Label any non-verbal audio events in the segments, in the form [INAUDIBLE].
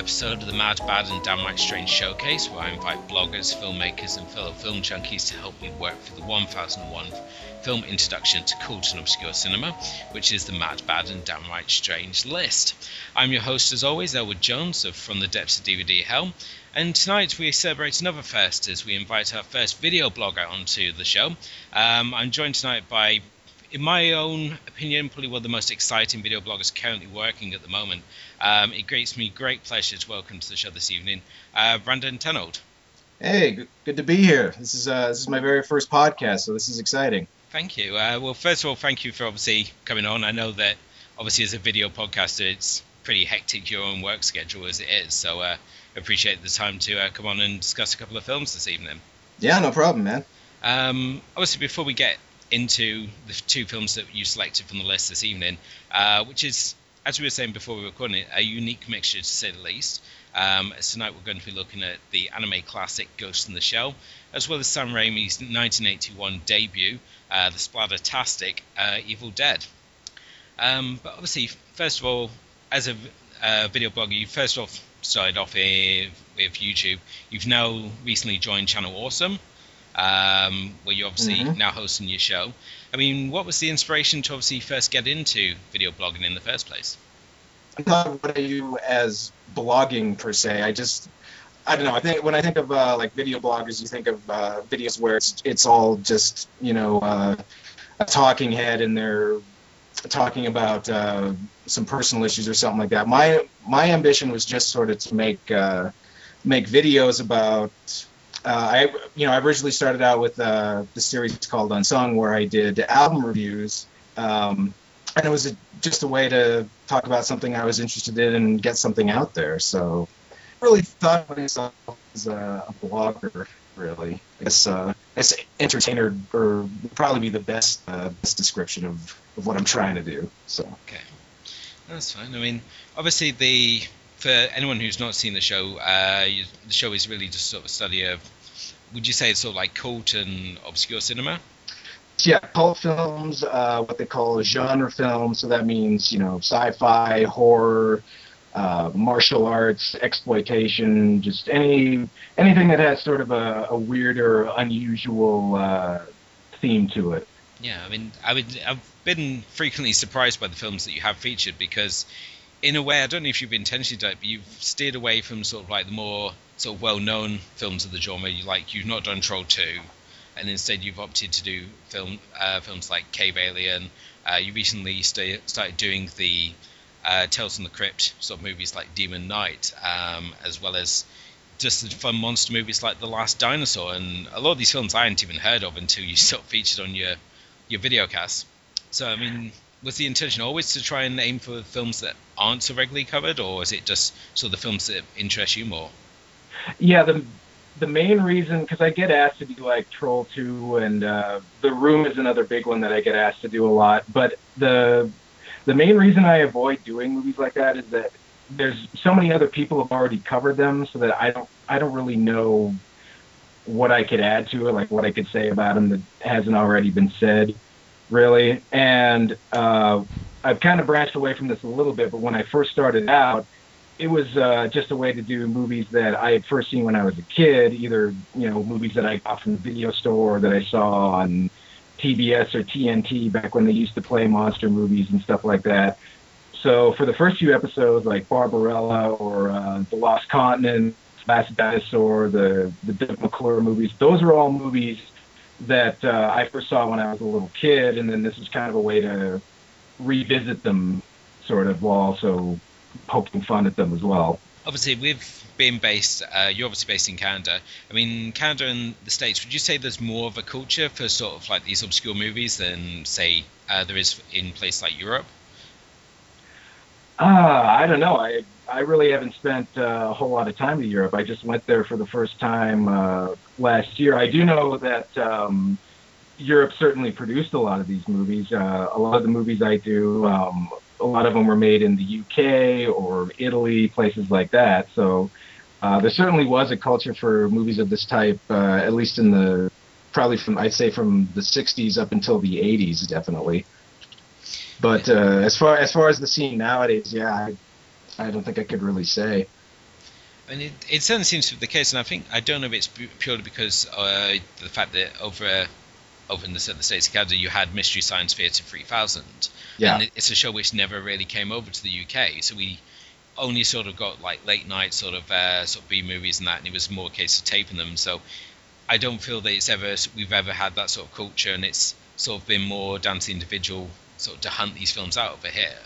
episode of the Mad, Bad and Downright Strange Showcase, where I invite bloggers, filmmakers, and fellow film junkies to help me work through the 1001 film introduction to cult and obscure cinema, which is the Mad, Bad and Downright Strange list. I'm your host, as always, Elwood Jones of From the Depths of DVD Hell, and tonight we celebrate another first as we invite our first video blogger onto the show. Um, I'm joined tonight by in my own opinion, probably one of the most exciting video bloggers currently working at the moment. Um, it gives me great pleasure to welcome to the show this evening, uh, Brandon Tenold. Hey, good to be here. This is uh, this is my very first podcast, so this is exciting. Thank you. Uh, well, first of all, thank you for obviously coming on. I know that obviously as a video podcaster, it's pretty hectic your own work schedule as it is. So uh, appreciate the time to uh, come on and discuss a couple of films this evening. Yeah, no problem, man. Um, obviously, before we get into the two films that you selected from the list this evening, uh, which is, as we were saying before we were recording it, a unique mixture to say the least. Um, tonight we're going to be looking at the anime classic Ghost in the Shell, as well as Sam Raimi's 1981 debut, uh, the splattertastic uh, Evil Dead. Um, but obviously, first of all, as a uh, video blogger, you first off started off with, with YouTube. You've now recently joined Channel Awesome, um, where you're obviously mm-hmm. now hosting your show. I mean, what was the inspiration to obviously first get into video blogging in the first place? I'm not what I do as blogging per se. I just, I don't know. I think when I think of uh, like video bloggers, you think of uh, videos where it's it's all just you know uh, a talking head and they're talking about uh, some personal issues or something like that. My my ambition was just sort of to make uh, make videos about I you know I originally started out with uh, the series called Unsung where I did album reviews, um, and it was a, just a way to talk about something I was interested in and get something out there. So I really thought of myself as a, a blogger, really. I guess uh, as entertainer or probably be the best uh, best description of, of what I'm trying to do. So okay, that's fine. I mean, obviously the for anyone who's not seen the show, uh, you, the show is really just sort of a study of. Would you say it's sort of like cult and obscure cinema? Yeah, cult films, uh, what they call genre films. So that means you know sci-fi, horror, uh, martial arts, exploitation, just any anything that has sort of a, a weird or unusual uh, theme to it. Yeah, I mean, I would I've been frequently surprised by the films that you have featured because in a way, I don't know if you've intentionally done it, but you've steered away from sort of like the more sort of well-known films of the genre. You like you've not done Troll Two, and instead you've opted to do film uh, films like Cave Alien. Uh, you recently st- started doing the uh, Tales from the Crypt sort of movies like Demon Knight, um, as well as just the fun monster movies like The Last Dinosaur. And a lot of these films I hadn't even heard of until you [LAUGHS] sort of featured on your your video cast. So I mean, was the intention always to try and aim for films that aren't so regularly covered, or is it just sort of the films that interest you more? Yeah, the the main reason because I get asked to do like Troll Two, and uh, The Room is another big one that I get asked to do a lot. But the the main reason I avoid doing movies like that is that there's so many other people have already covered them, so that I don't I don't really know what I could add to it, like what I could say about them that hasn't already been said really. And uh, I've kind of branched away from this a little bit, but when I first started out, it was uh, just a way to do movies that I had first seen when I was a kid, either you know movies that I got from the video store or that I saw on TBS or TNT back when they used to play monster movies and stuff like that. So for the first few episodes, like Barbarella or uh, The Lost Continent, Last Dinosaur, the the Doug McClure movies, those are all movies that uh, I first saw when I was a little kid, and then this is kind of a way to revisit them, sort of, while also poking fun at them as well. Obviously, with being based, uh, you're obviously based in Canada. I mean, Canada and the States, would you say there's more of a culture for sort of like these obscure movies than, say, uh, there is in places like Europe? Uh, I don't know. I I really haven't spent uh, a whole lot of time in Europe. I just went there for the first time uh, last year. I do know that um, Europe certainly produced a lot of these movies. Uh, a lot of the movies I do, um, a lot of them were made in the UK or Italy, places like that. So uh, there certainly was a culture for movies of this type, uh, at least in the probably from I'd say from the 60s up until the 80s, definitely. But uh, as far as far as the scene nowadays, yeah, I, I don't think I could really say. And it, it certainly seems to be the case, and I think I don't know if it's purely because uh, the fact that over over in the, the States of Canada you had Mystery Science Theater 3000, yeah. and it's a show which never really came over to the UK, so we only sort of got like late night sort of uh, sort of B movies and that, and it was more a case of taping them. So I don't feel that it's ever we've ever had that sort of culture, and it's sort of been more down to the individual sort of to hunt these films out over here.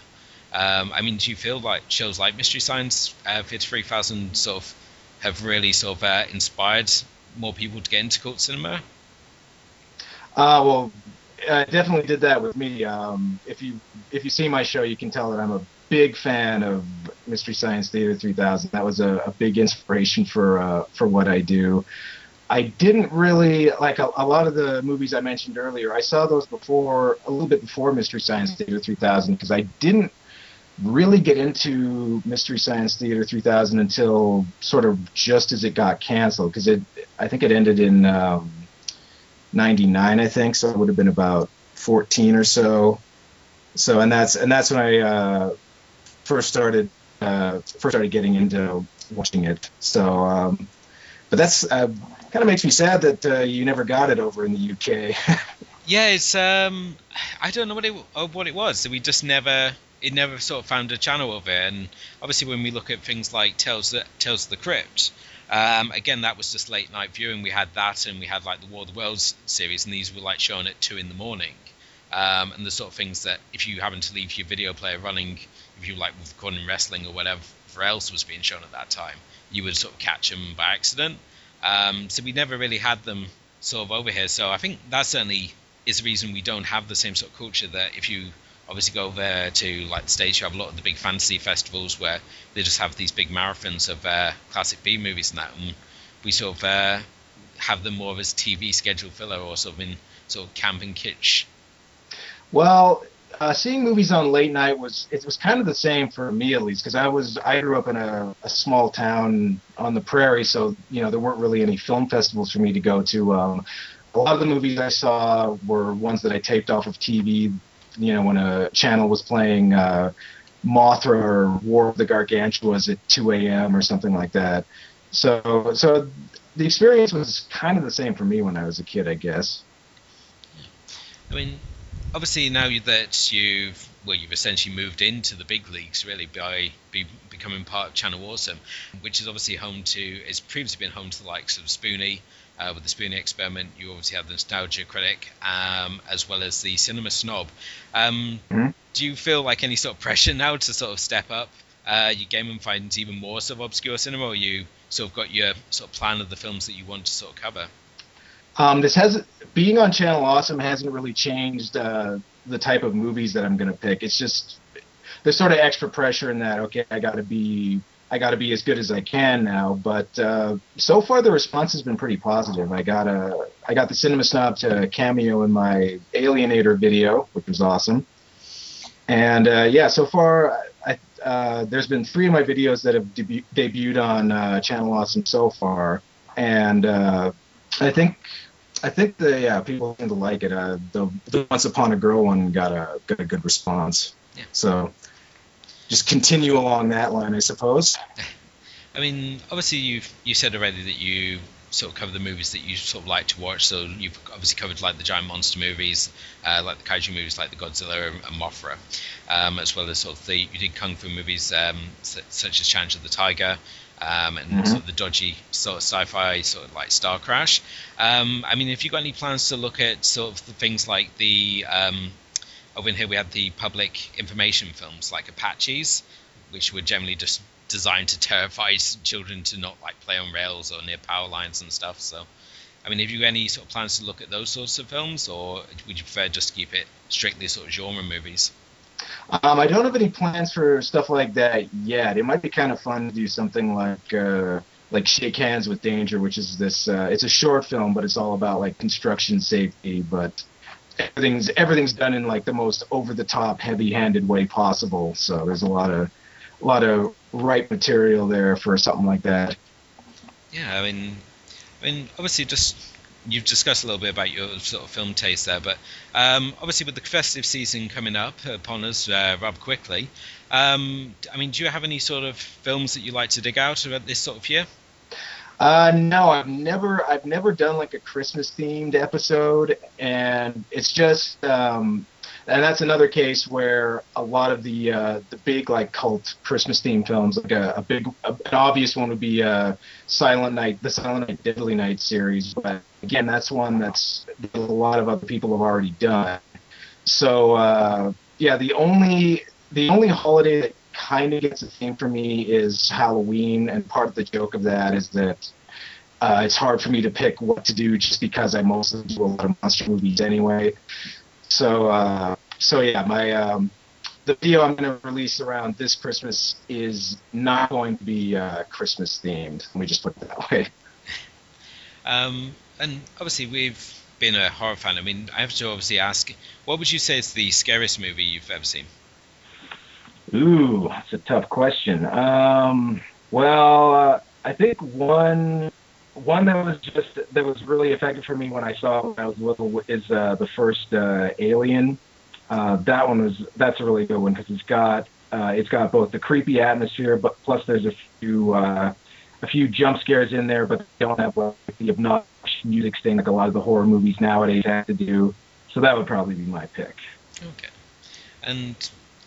Um, I mean, do you feel like shows like Mystery Science uh, 33000 sort of have really sort of uh, inspired more people to get into cult cinema? Uh, well, I definitely did that with me. Um, if you if you see my show, you can tell that I'm a big fan of Mystery Science Theater 3000. That was a, a big inspiration for uh, for what I do. I didn't really like a, a, lot of the movies I mentioned earlier. I saw those before, a little bit before Mystery Science Theater 3000, because I didn't really get into Mystery Science Theater 3000 until sort of just as it got canceled because it I think it ended in um, 99 I think so it would have been about 14 or so. So and that's and that's when I uh, first started uh, first started getting into watching it. So um, but that's uh, kind of makes me sad that uh, you never got it over in the UK [LAUGHS] yeah it's um I don't know what it what it was. We just never it never sort of found a channel of it. And obviously, when we look at things like Tales Tales of the Crypt, um, again, that was just late night viewing. We had that, and we had like the War of the Worlds series, and these were like shown at two in the morning. Um, and the sort of things that if you happen to leave your video player running, if you like recording wrestling or whatever else was being shown at that time, you would sort of catch them by accident. Um, so we never really had them sort of over here. So I think that certainly is the reason we don't have the same sort of culture that if you obviously go over to like the states you have a lot of the big fantasy festivals where they just have these big marathons of uh, classic b movies and that. And we sort of uh, have them more as tv schedule filler or something, sort of of camping kitsch. Well uh, seeing movies on late night was it was kind of the same for me at least because I was I grew up in a, a, small town on the prairie, so you know there weren't really any film festivals for me to go to. Um, a lot of the movies I saw were ones that I taped off of TV you know, when a channel was playing uh, Mothra or War of the Gargantuas at 2 a.m. or something like that. So, so the experience was kind of the same for me when I was a kid, I guess. I mean, obviously now that you've well, you've essentially moved into the big leagues really by be, becoming part of Channel Awesome, which is obviously home to, has previously been home to the likes of Spoony, uh, with the Spoony experiment, you obviously have the Nostalgia Critic, um, as well as the Cinema Snob. Um, mm-hmm. Do you feel like any sort of pressure [LAUGHS] now to sort of step up uh, your game and find even more sort of obscure cinema, or you sort of got your sort of plan of the films that you want to sort of cover? Um, this has being on Channel Awesome hasn't really changed uh, the type of movies that I'm going to pick. It's just there's sort of extra pressure in that. Okay, I got to be I got to be as good as I can now. But uh, so far, the response has been pretty positive. I got a I got the Cinema Snob to cameo in my Alienator video, which was awesome. And uh, yeah, so far, I, uh, there's been three of my videos that have debu- debuted on uh, Channel Awesome so far, and uh, I think I think the yeah people seem to like it. Uh, the, the Once Upon a Girl one got a got a good response. Yeah. So just continue along that line, I suppose. I mean, obviously you've you said already that you sort of cover the movies that you sort of like to watch. So you've obviously covered like the giant monster movies, uh, like the kaiju movies, like the Godzilla and, Mothra, um, as well as sort of the you did kung fu movies um, such as Challenge of the Tiger. Um, and mm-hmm. sort of the dodgy sort of sci-fi sort of like Star Crash. Um, I mean, if you got any plans to look at sort of the things like the um, over in here we had the public information films like Apaches, which were generally just designed to terrify children to not like play on rails or near power lines and stuff. So, I mean, have you any sort of plans to look at those sorts of films, or would you prefer just keep it strictly sort of genre movies? Um, I don't have any plans for stuff like that yet. It might be kind of fun to do something like uh, like Shake Hands with Danger, which is this. Uh, it's a short film, but it's all about like construction safety, but everything's everything's done in like the most over the top heavy handed way possible so there's a lot of a lot of right material there for something like that yeah i mean i mean obviously just you've discussed a little bit about your sort of film taste there, but um, obviously with the festive season coming up upon us uh, quickly, um, I mean, do you have any sort of films that you like to dig out at this sort of year? Uh, no, I've never, I've never done like a Christmas themed episode, and it's just, um, and that's another case where a lot of the uh, the big like cult Christmas themed films, like a, a big, a, an obvious one would be uh, Silent Night, the Silent Night Deadly Night series. But again, that's one that's a lot of other people have already done. So uh, yeah, the only the only holiday that kind of gets a theme for me is Halloween, and part of the joke of that is that uh, it's hard for me to pick what to do just because I mostly do a lot of monster movies anyway. So, uh, so yeah, my um, the video I'm going to release around this Christmas is not going to be uh, Christmas themed. Let me just put it that way. Um, and obviously, we've been a horror fan. I mean, I have to obviously ask, what would you say is the scariest movie you've ever seen? Ooh, that's a tough question. Um, well, uh, I think one one that was just that was really effective for me when I saw it when I was little is uh, the first uh, Alien. Uh, that one was that's a really good one because it's got uh, it's got both the creepy atmosphere, but plus there's a few uh, a few jump scares in there, but they don't have like the obnoxious music sting like a lot of the horror movies nowadays have to do. So that would probably be my pick. Okay, and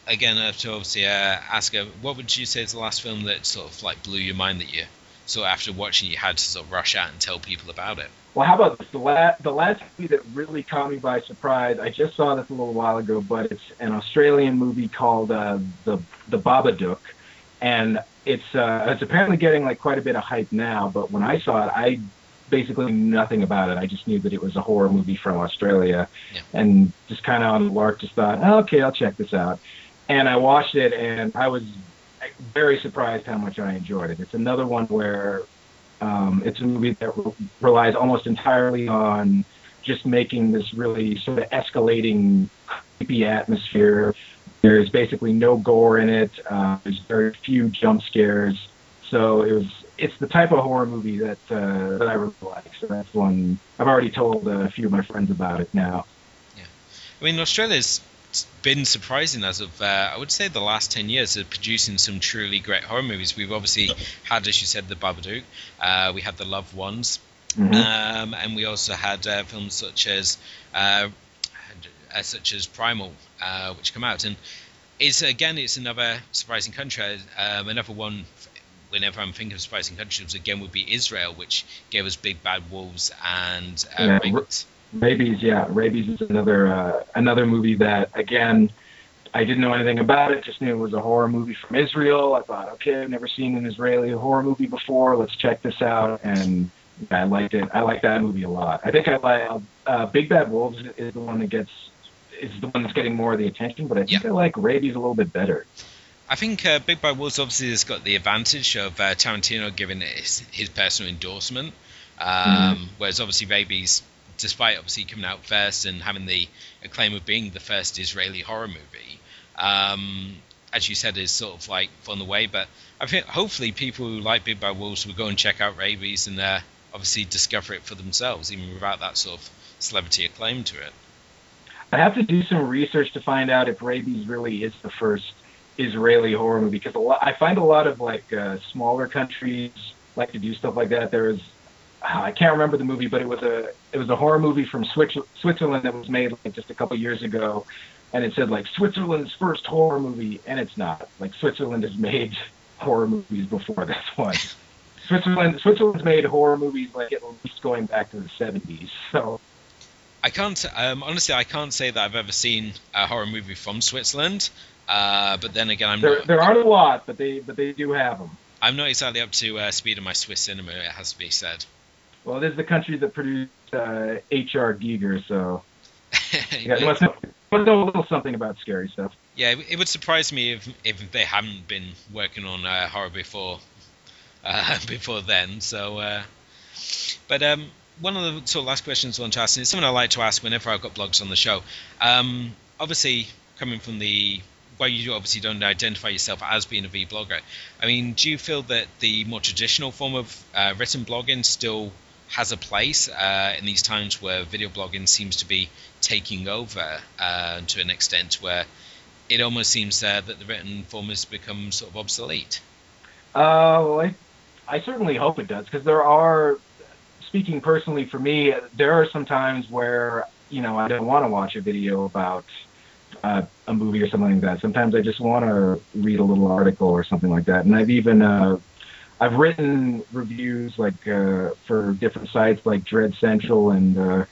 again, I have to obviously uh, ask, uh, what would you say is the last film that sort of like blew your mind that you so after watching you had to sort of rush out and tell people about it? Well, how about this? The, la- the last movie that really caught me by surprise, I just saw this a little while ago, but it's an Australian movie called uh, the the Babadook, and it's uh, it's apparently getting like quite a bit of hype now. But when I saw it, I basically knew nothing about it. I just knew that it was a horror movie from Australia, yeah. and just kind of on the lark, just thought, oh, okay, I'll check this out. And I watched it, and I was very surprised how much I enjoyed it. It's another one where um, it's a movie that re- relies almost entirely on just making this really sort of escalating, creepy atmosphere. There's basically no gore in it. Uh, there's very few jump scares. So it was. It's the type of horror movie that uh, that I really like. So that's one I've already told a few of my friends about it now. Yeah, I mean Australia's been surprising as of uh, I would say the last ten years of producing some truly great horror movies. We've obviously had, as you said, the Babadook. Uh, we had the Loved Ones, mm-hmm. um, and we also had uh, films such as uh, uh, such as Primal, uh, which come out. And it's again, it's another surprising country. Um, another one. Whenever I'm thinking of surprising countries, again would be Israel, which gave us Big Bad Wolves and yeah, Rabies, yeah, Rabies is another uh, another movie that again I didn't know anything about it. Just knew it was a horror movie from Israel. I thought, okay, I've never seen an Israeli horror movie before. Let's check this out, and yeah, I liked it. I like that movie a lot. I think I like uh, Big Bad Wolves is the one that gets is the one that's getting more of the attention, but I think yeah. I like Rabies a little bit better. I think uh, Big Bad Wolves obviously has got the advantage of uh, Tarantino giving it his, his personal endorsement, um, mm-hmm. whereas obviously Rabies despite obviously coming out first and having the acclaim of being the first Israeli horror movie, um, as you said, is sort of like on the way. But I think hopefully people who like Big Bad Wolves will go and check out Rabies and uh, obviously discover it for themselves, even without that sort of celebrity acclaim to it. I have to do some research to find out if Rabies really is the first Israeli horror movie because lot, I find a lot of like uh, smaller countries like to do stuff like that. There is I can't remember the movie, but it was a it was a horror movie from Switzerland that was made like just a couple years ago, and it said like Switzerland's first horror movie, and it's not. Like Switzerland has made [LAUGHS] horror movies before this one. [LAUGHS] Switzerland Switzerland's made horror movies like at least going back to the 70s. So I can't um, honestly I can't say that I've ever seen a horror movie from Switzerland. Uh, but then again, I'm there. Not, there aren't a lot, but they but they do have them. I'm not exactly up to uh, speed of my Swiss cinema. It has to be said. Well, it is the country that produced uh, H.R. Giger, so [LAUGHS] yeah, must know, must know a little something about scary stuff. Yeah, it would surprise me if if they hadn't been working on uh, horror before uh, [LAUGHS] before then. So, uh, but um, one of the sort of last questions I want to ask, and it's something I like to ask whenever I've got blogs on the show. Um, obviously, coming from the well, you obviously don't identify yourself as being a V blogger. I mean, do you feel that the more traditional form of uh, written blogging still has a place uh, in these times where video blogging seems to be taking over uh, to an extent where it almost seems uh, that the written form has become sort of obsolete. Uh, well, I, I certainly hope it does because there are, speaking personally for me, there are some times where you know I don't want to watch a video about uh, a movie or something like that. Sometimes I just want to read a little article or something like that. And I've even uh, I've written reviews like uh, for different sites like Dread Central and uh,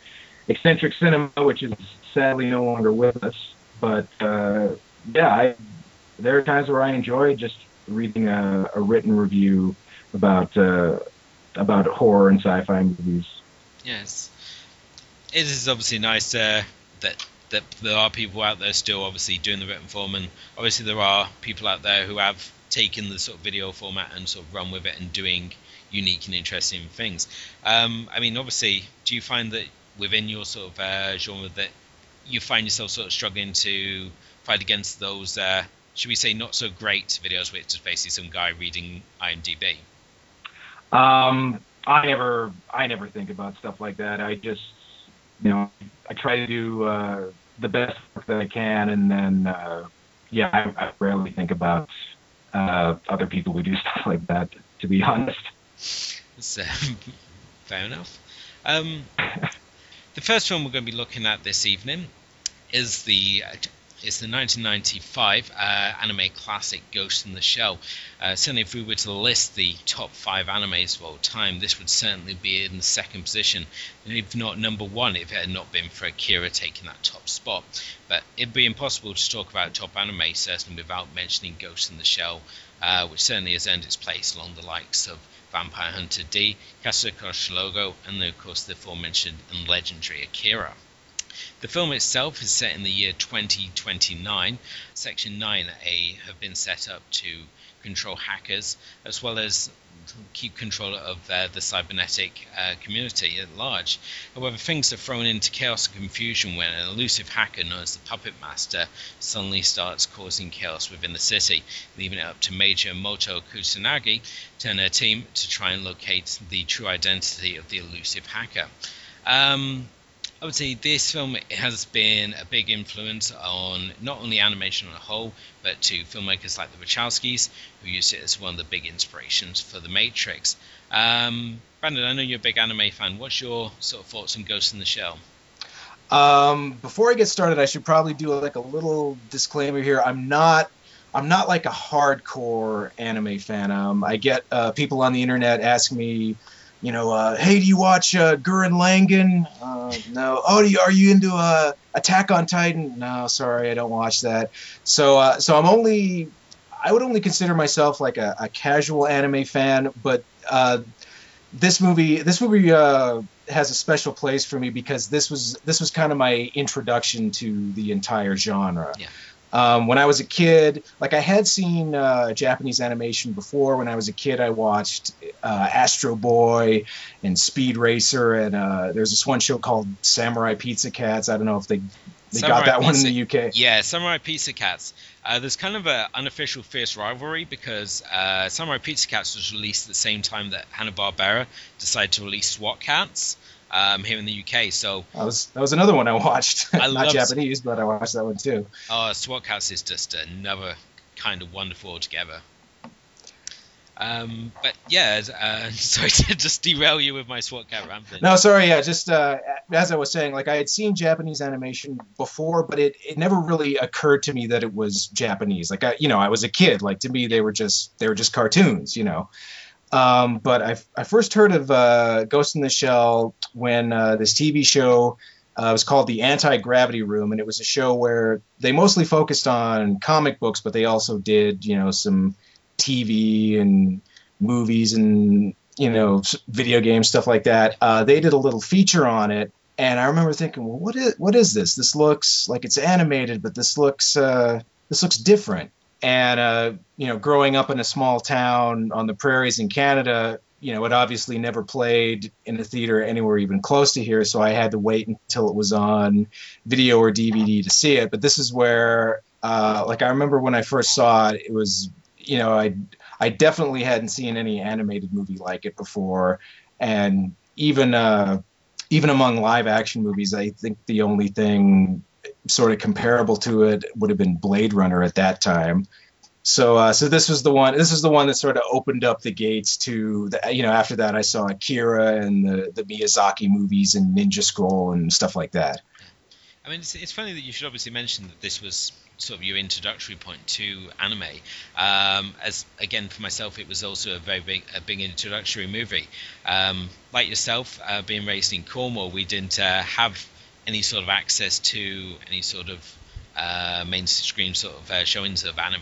Eccentric Cinema, which is sadly no longer with us. But uh, yeah, I, there are times where I enjoy just reading a, a written review about uh, about horror and sci-fi movies. Yes, it is obviously nice uh, that that there are people out there still obviously doing the written form, and obviously there are people out there who have taken the sort of video format and sort of run with it and doing unique and interesting things. Um, I mean, obviously, do you find that within your sort of uh, genre that you find yourself sort of struggling to fight against those, uh, should we say, not so great videos, which is basically some guy reading IMDb? Um, I never, I never think about stuff like that. I just, you know, I try to do uh, the best work that I can, and then, uh, yeah, I, I rarely think about uh, other people who do [LAUGHS] stuff like that. To be honest. So, [LAUGHS] fair enough. Um, [LAUGHS] the first film we're going to be looking at this evening is the it's the 1995 uh, anime classic Ghost in the Shell. Uh, certainly, if we were to list the top five animes of all time, this would certainly be in the second position, if not number one, if it had not been for Akira taking that top spot. But it'd be impossible to talk about top anime certainly without mentioning Ghost in the Shell, uh, which certainly has earned its place along the likes of Vampire Hunter D, Kasuga Shologo, and of course the aforementioned and legendary Akira. The film itself is set in the year 2029. Section 9A have been set up to control hackers as well as keep control of uh, the cybernetic uh, community at large. However, things are thrown into chaos and confusion when an elusive hacker known as the Puppet Master suddenly starts causing chaos within the city, leaving it up to Major Motoko Kusanagi and her team to try and locate the true identity of the elusive hacker. Um, I would say this film has been a big influence on not only animation on a whole, but to filmmakers like the Wachowskis, who used it as one of the big inspirations for The Matrix. Um, Brandon, I know you're a big anime fan. What's your sort of thoughts on Ghost in the Shell? Um, before I get started, I should probably do like a little disclaimer here. I'm not I'm not like a hardcore anime fan. Um, I get uh, people on the internet asking me you know, uh, hey, do you watch uh, Gurren Lagann? Uh, no. Oh, you, are you into uh, Attack on Titan? No, sorry, I don't watch that. So, uh, so I'm only, I would only consider myself like a, a casual anime fan, but uh, this movie, this movie uh, has a special place for me because this was this was kind of my introduction to the entire genre. Yeah. Um, when I was a kid, like I had seen uh, Japanese animation before. When I was a kid, I watched uh, Astro Boy and Speed Racer, and uh, there's this one show called Samurai Pizza Cats. I don't know if they they Samurai got that Pizza, one in the UK. Yeah, Samurai Pizza Cats. Uh, there's kind of an unofficial fierce rivalry because uh, Samurai Pizza Cats was released at the same time that Hanna Barbera decided to release SWAT Kats um, here in the UK. So that was that was another one I watched. I [LAUGHS] Not Japanese, but I watched that one too. Oh, SWAT Kats is just another kind of wonderful altogether. Um, but yeah, uh, [LAUGHS] sorry to just derail you with my SWAT cat rambling. No, sorry. Yeah, just uh, as I was saying, like I had seen Japanese animation before, but it, it never really occurred to me that it was Japanese. Like I, you know, I was a kid. Like to me, they were just they were just cartoons, you know. Um, but I, I first heard of uh, Ghost in the Shell when uh, this TV show uh, was called The Anti Gravity Room, and it was a show where they mostly focused on comic books, but they also did, you know, some TV and movies and you know video games stuff like that. Uh, they did a little feature on it, and I remember thinking, well, what is what is this? This looks like it's animated, but this looks uh, this looks different. And uh, you know, growing up in a small town on the prairies in Canada, you know, it obviously never played in a theater anywhere even close to here, so I had to wait until it was on video or DVD to see it. But this is where, uh, like, I remember when I first saw it, it was, you know, I I definitely hadn't seen any animated movie like it before, and even uh, even among live action movies, I think the only thing sort of comparable to it would have been Blade Runner at that time. So, uh, so this was the one. This is the one that sort of opened up the gates to the. You know, after that, I saw Akira and the the Miyazaki movies and Ninja Scroll and stuff like that. I mean, it's, it's funny that you should obviously mention that this was sort of your introductory point to anime. Um, as again for myself, it was also a very big, a big introductory movie. Um, like yourself, uh, being raised in Cornwall, we didn't uh, have any sort of access to any sort of uh, mainstream sort of uh, showings of anime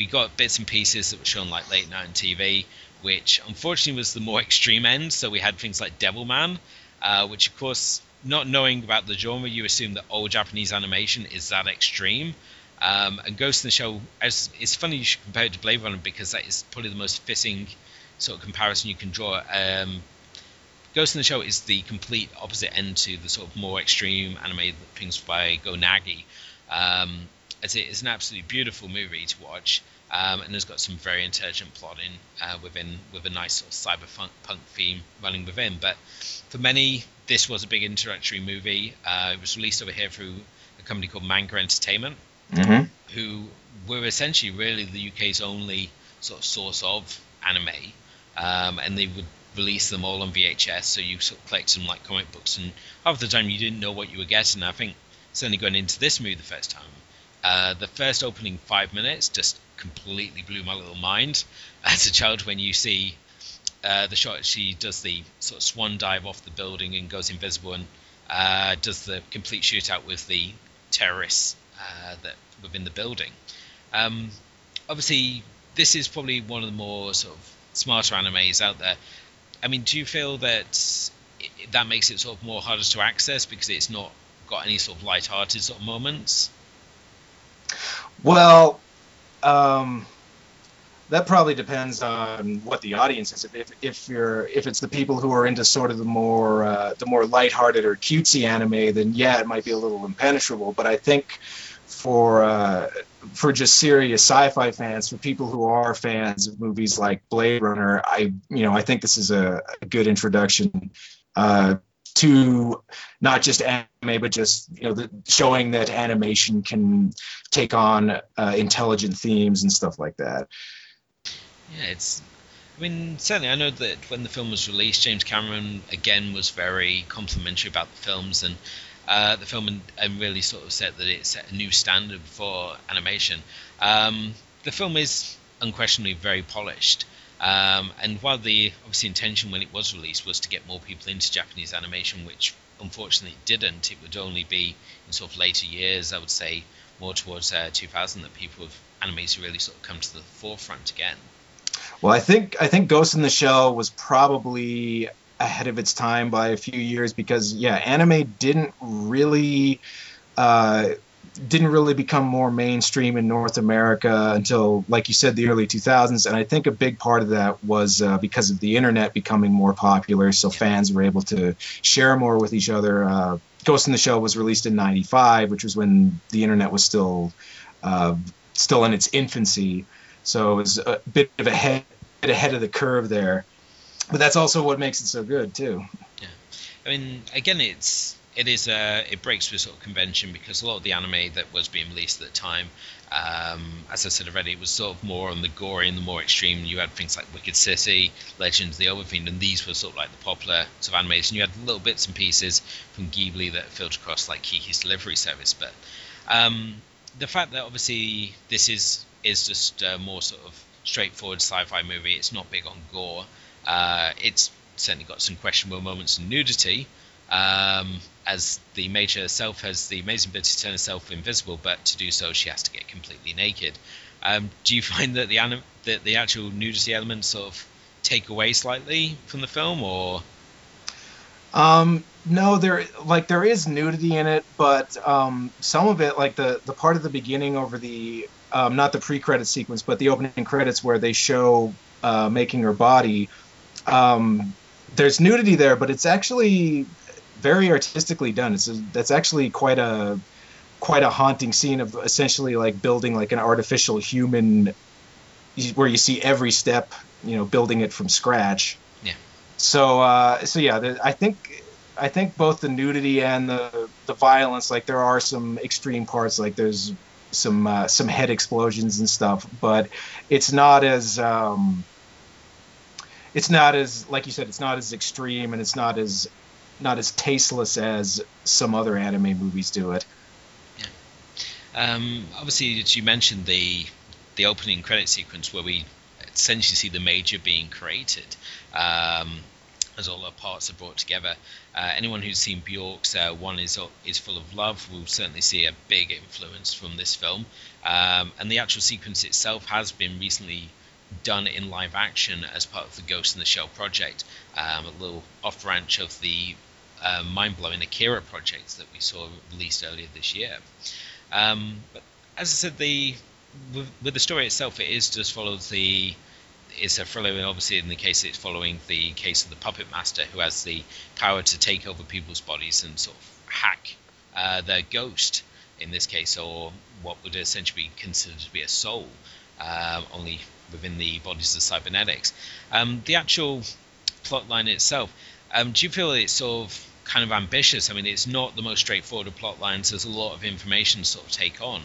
we got bits and pieces that were shown like late night on TV, which unfortunately was the more [LAUGHS] extreme end. So we had things like Devilman, uh, which of course, not knowing about the genre, you assume that all Japanese animation is that extreme. Um, and Ghost in the Shell, as, it's funny you should compare it to Blade Runner because that is probably the most fitting sort of comparison you can draw. Um, Ghost in the Shell is the complete opposite end to the sort of more extreme anime things by Go Nagai. Um, as it is an absolutely beautiful movie to watch, um, and has got some very intelligent plotting uh, within with a nice sort of cyberpunk theme running within. But for many, this was a big introductory movie. Uh, it was released over here through a company called Manga Entertainment, mm-hmm. who were essentially really the UK's only sort of source of anime, um, and they would release them all on VHS, so you sort of collect them like comic books, and half the time you didn't know what you were getting. I think certainly going into this movie the first time, uh, the first opening five minutes just completely blew my little mind [LAUGHS] as a child when you see uh, the shot she does the sort of swan dive off the building and goes invisible and uh, does the complete shootout with the terrorists uh, that within the building. Um, obviously, this is probably one of the more sort of smarter animes out there. I mean, do you feel that that makes it sort of more harder to access because it's not got any sort of light-hearted sort of moments? Well, um, that probably depends on what the audience is. If, if you're if it's the people who are into sort of the more uh, the more lighthearted or cutesy anime, then yeah, it might be a little impenetrable. But I think for uh, for just serious sci-fi fans, for people who are fans of movies like Blade Runner, I you know I think this is a, a good introduction uh, to not just anime, but just you know, the, showing that animation can take on uh, intelligent themes and stuff like that. Yeah, it's. I mean, certainly, I know that when the film was released, James Cameron again was very complimentary about the films and uh, the film, and, and, really sort of said that it set a new standard for animation. Um, the film is unquestionably very polished. Um, and while the obviously intention when it was released was to get more people into Japanese animation, which unfortunately didn't, it would only be in sort of later years, I would say more towards uh, 2000, that people of animation really sort of come to the forefront again. Well, I think I think Ghost in the Shell was probably ahead of its time by a few years because yeah, anime didn't really. Uh, didn't really become more mainstream in North America until, like you said, the early 2000s. And I think a big part of that was uh, because of the internet becoming more popular, so fans were able to share more with each other. Uh, Ghost in the Shell was released in '95, which was when the internet was still uh, still in its infancy, so it was a bit of a head bit ahead of the curve there. But that's also what makes it so good too. Yeah, I mean, again, it's it is uh, it breaks with sort of convention because a lot of the anime that was being released at the time, um, as I said already, it was sort of more on the gory and the more extreme. You had things like Wicked City, Legends, The Overfiend, and these were sort of like the popular sort of animation. You had little bits and pieces from Ghibli that filtered across like Kiki's Delivery Service, but um, the fact that obviously this is is just a more sort of straightforward sci-fi movie. It's not big on gore. Uh, it's certainly got some questionable moments of nudity, um, as the major herself has the amazing ability to turn herself invisible, but to do so she has to get completely naked. Um, do you [LAUGHS] find that the anim- that the actual nudity elements sort of take away slightly from the film, or? Um, no, there like there is nudity in it, but um, some of it, like the the part of the beginning over the um, not the pre-credit sequence, but the opening credits where they show uh, making her body. Um, there's nudity there, but it's actually very artistically done. It's a, that's actually quite a quite a haunting scene of essentially like building like an artificial human where you see every step, you know, building it from scratch. Yeah. So uh, so yeah, I think I think both the nudity and the the violence, like there are some extreme parts, like there's some uh, some head explosions and stuff, but it's not as um, it's not as like you said, it's not as extreme and it's not as not as tasteless as some other anime movies do it. Yeah. Um, obviously, as you mentioned the the opening credit sequence where we essentially see the major being created. Um, as all the parts are brought together. Uh, anyone who's seen Bjork's uh, One is is Full of Love will certainly see a big influence from this film. Um, and the actual sequence itself has been recently done in live action as part of the Ghost in the Shell project, um, a little off branch of the uh, mind blowing Akira project that we saw released earlier this year. Um, but as I said, the with, with, the story itself, it is just follows the it's a thriller, and obviously in the case it's following the case of the puppet master who has the power to take over people's bodies and sort of hack uh, their ghost in this case, or what would essentially be considered to be a soul, um, only within the bodies of cybernetics. Um, the actual plot line itself, um, do you feel it's sort of kind of ambitious? I mean, it's not the most straightforward of plot lines. There's a lot of information to sort of take on.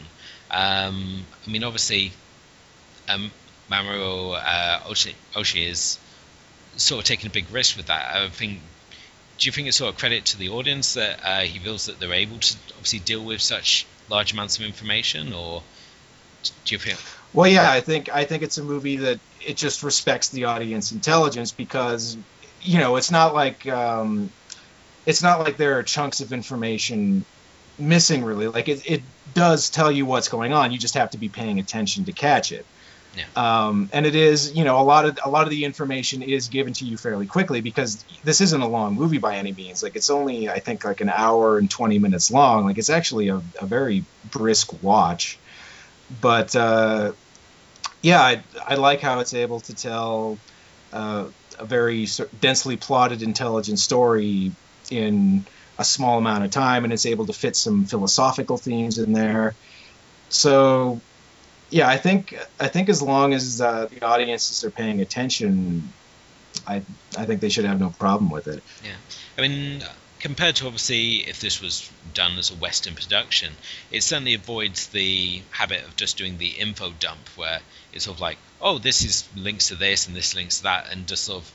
Um, I mean, obviously, um, Mamoru uh, Oshii, Oshii is sort of taking a big risk with that. I think. Do you think it's sort of credit to the audience that uh, he feels that they're able to obviously deal with such large amounts of information, or do you feel? Well, yeah, I think I think it's a movie that it just respects the audience intelligence because you know it's not like um, it's not like there are chunks of information missing really. Like it, it does tell you what's going on. You just have to be paying attention to catch it. Yeah. Um, and it is, you know, a lot of a lot of the information is given to you fairly quickly because this isn't a long movie by any means. Like it's only, I think, like an hour and twenty minutes long. Like it's actually a, a very brisk watch. But uh, yeah, I, I like how it's able to tell uh, a very densely plotted, intelligent story in a small amount of time, and it's able to fit some philosophical themes in there. So yeah, I think I think as long as uh, the audiences are paying attention, I I think they should have no problem with it. Yeah, I mean, compared to obviously if this was done as a Western production, it certainly avoids the habit of just doing the info dump where it's sort of like, oh, this is links to this and this links to that, and just sort of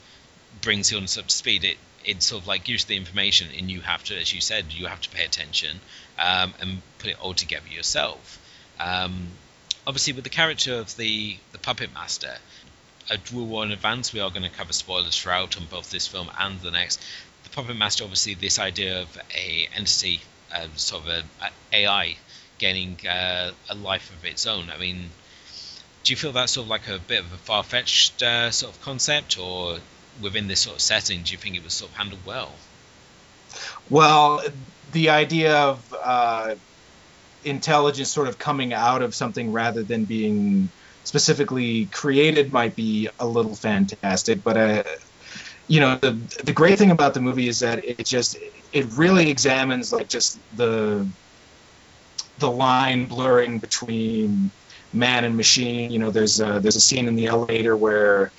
brings you on to speed. It it sort of like gives the information, and you have to, as you said, you have to pay attention um, and put it all together yourself. Um, obviously with the character of the the puppet master, I will warn in advance we are going to cover spoilers throughout on both this film and the next. The puppet master, obviously, this idea of a entity, uh, sort of a, a AI gaining uh, a life of its own. I mean, do you feel that's sort of like a bit of a far fetched uh, sort of concept, or within this sort of setting, do you think it was sort of handled well? Well, the idea of uh, intelligence sort of coming out of something rather than being specifically created might be a little fantastic but uh, you know the the great thing about the movie is that it just it really examines like just the the line blurring between man and machine you know there's a, there's a scene in the elevator where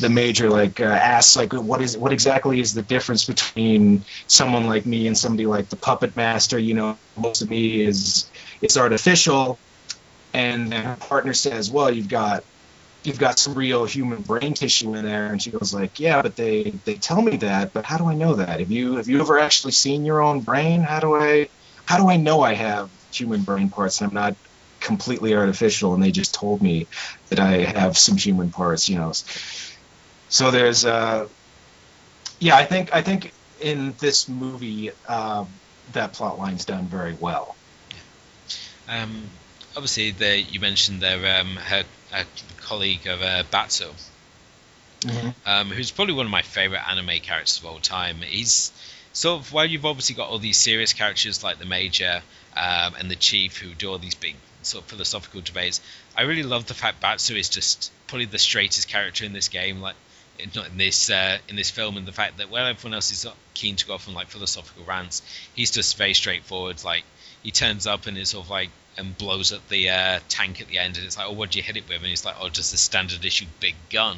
the major like uh, asks like what is what exactly is the difference between someone like me and somebody like the puppet master? You know most of me is it's artificial. And then her partner says well you've got you've got some real human brain tissue in there. And she goes like yeah but they they tell me that but how do i know that? Have you have you ever actually seen your own brain? How do i how do i know i have human brain parts? And i'm not completely artificial and they just told me that i have some human parts you know so there's uh yeah i think i think in this movie uh, that plot line's done very well um, obviously, the, you mentioned their um, her, her colleague of uh, Batou, mm-hmm. um, who's probably one of my favorite anime characters of all time. He's sort of while you've obviously got all these serious characters like the Major um, and the Chief who do all these big sort of philosophical debates. I really love the fact Batou is just probably the straightest character in this game. Like not in this uh, in this film, and the fact that while everyone else is keen to go off on like philosophical rants, he's just very straightforward. Like he turns up and it's sort of like and blows up the uh, tank at the end, and it's like, oh, what do you hit it with? And he's like, oh, just a standard issue big gun.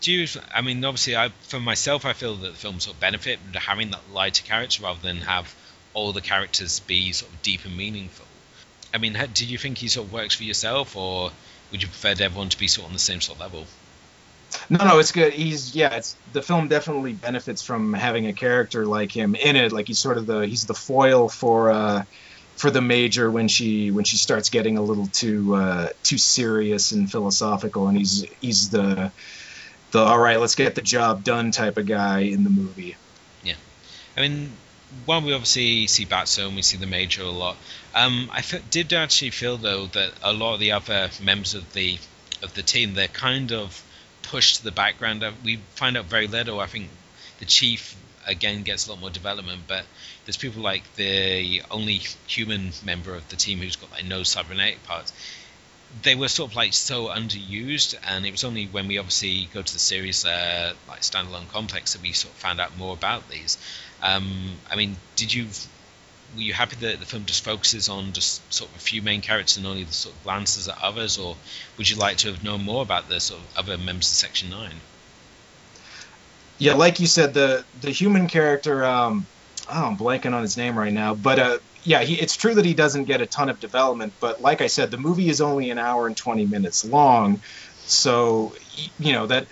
do you? I mean, obviously, I for myself, I feel that the film sort of benefit having that lighter character rather than have all the characters be sort of deep and meaningful. I mean, did you think he sort of works for yourself, or would you prefer everyone to be sort of on the same sort of level? No, no, it's good. He's yeah, it's the film definitely benefits from having a character like him in it. Like he's sort of the he's the foil for uh for the major when she when she starts getting a little too uh too serious and philosophical and he's he's the the all right, let's get the job done type of guy in the movie. Yeah. I mean, while we obviously see Batou and we see the Major a lot, um, I f- did actually feel though that a lot of the other members of the of the team they're kind of pushed to the background. Uh, we find out very little. I think the chief again gets a lot more development, but there's people like the only human member of the team who's got like no cybernetic parts. They were sort of like so underused, and it was only when we obviously go to the series uh, like standalone complex that we sort of found out more about these. Um, I mean, did you were you happy that the film just focuses on just sort of a few main characters and only the sort of glances at others, or would you like to have known more about the sort of other members of Section Nine? Yeah, like you said, the the human character. Um, oh, I'm blanking on his name right now, but uh, yeah, he, it's true that he doesn't get a ton of development. But like I said, the movie is only an hour and 20 minutes long, so you know that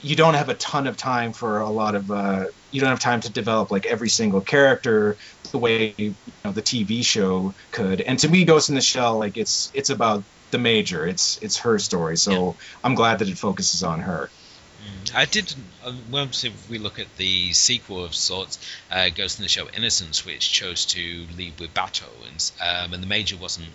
you don't have a ton of time for a lot of uh, you don't have time to develop like every single character the way you know, the TV show could. And to me, Ghost in the Shell, like it's it's about the major. It's it's her story. So yeah. I'm glad that it focuses on her. Mm. I did. Uh, well, if we look at the sequel of sorts, uh, Ghost in the Shell Innocence, which chose to lead with Batou, and um, and the major wasn't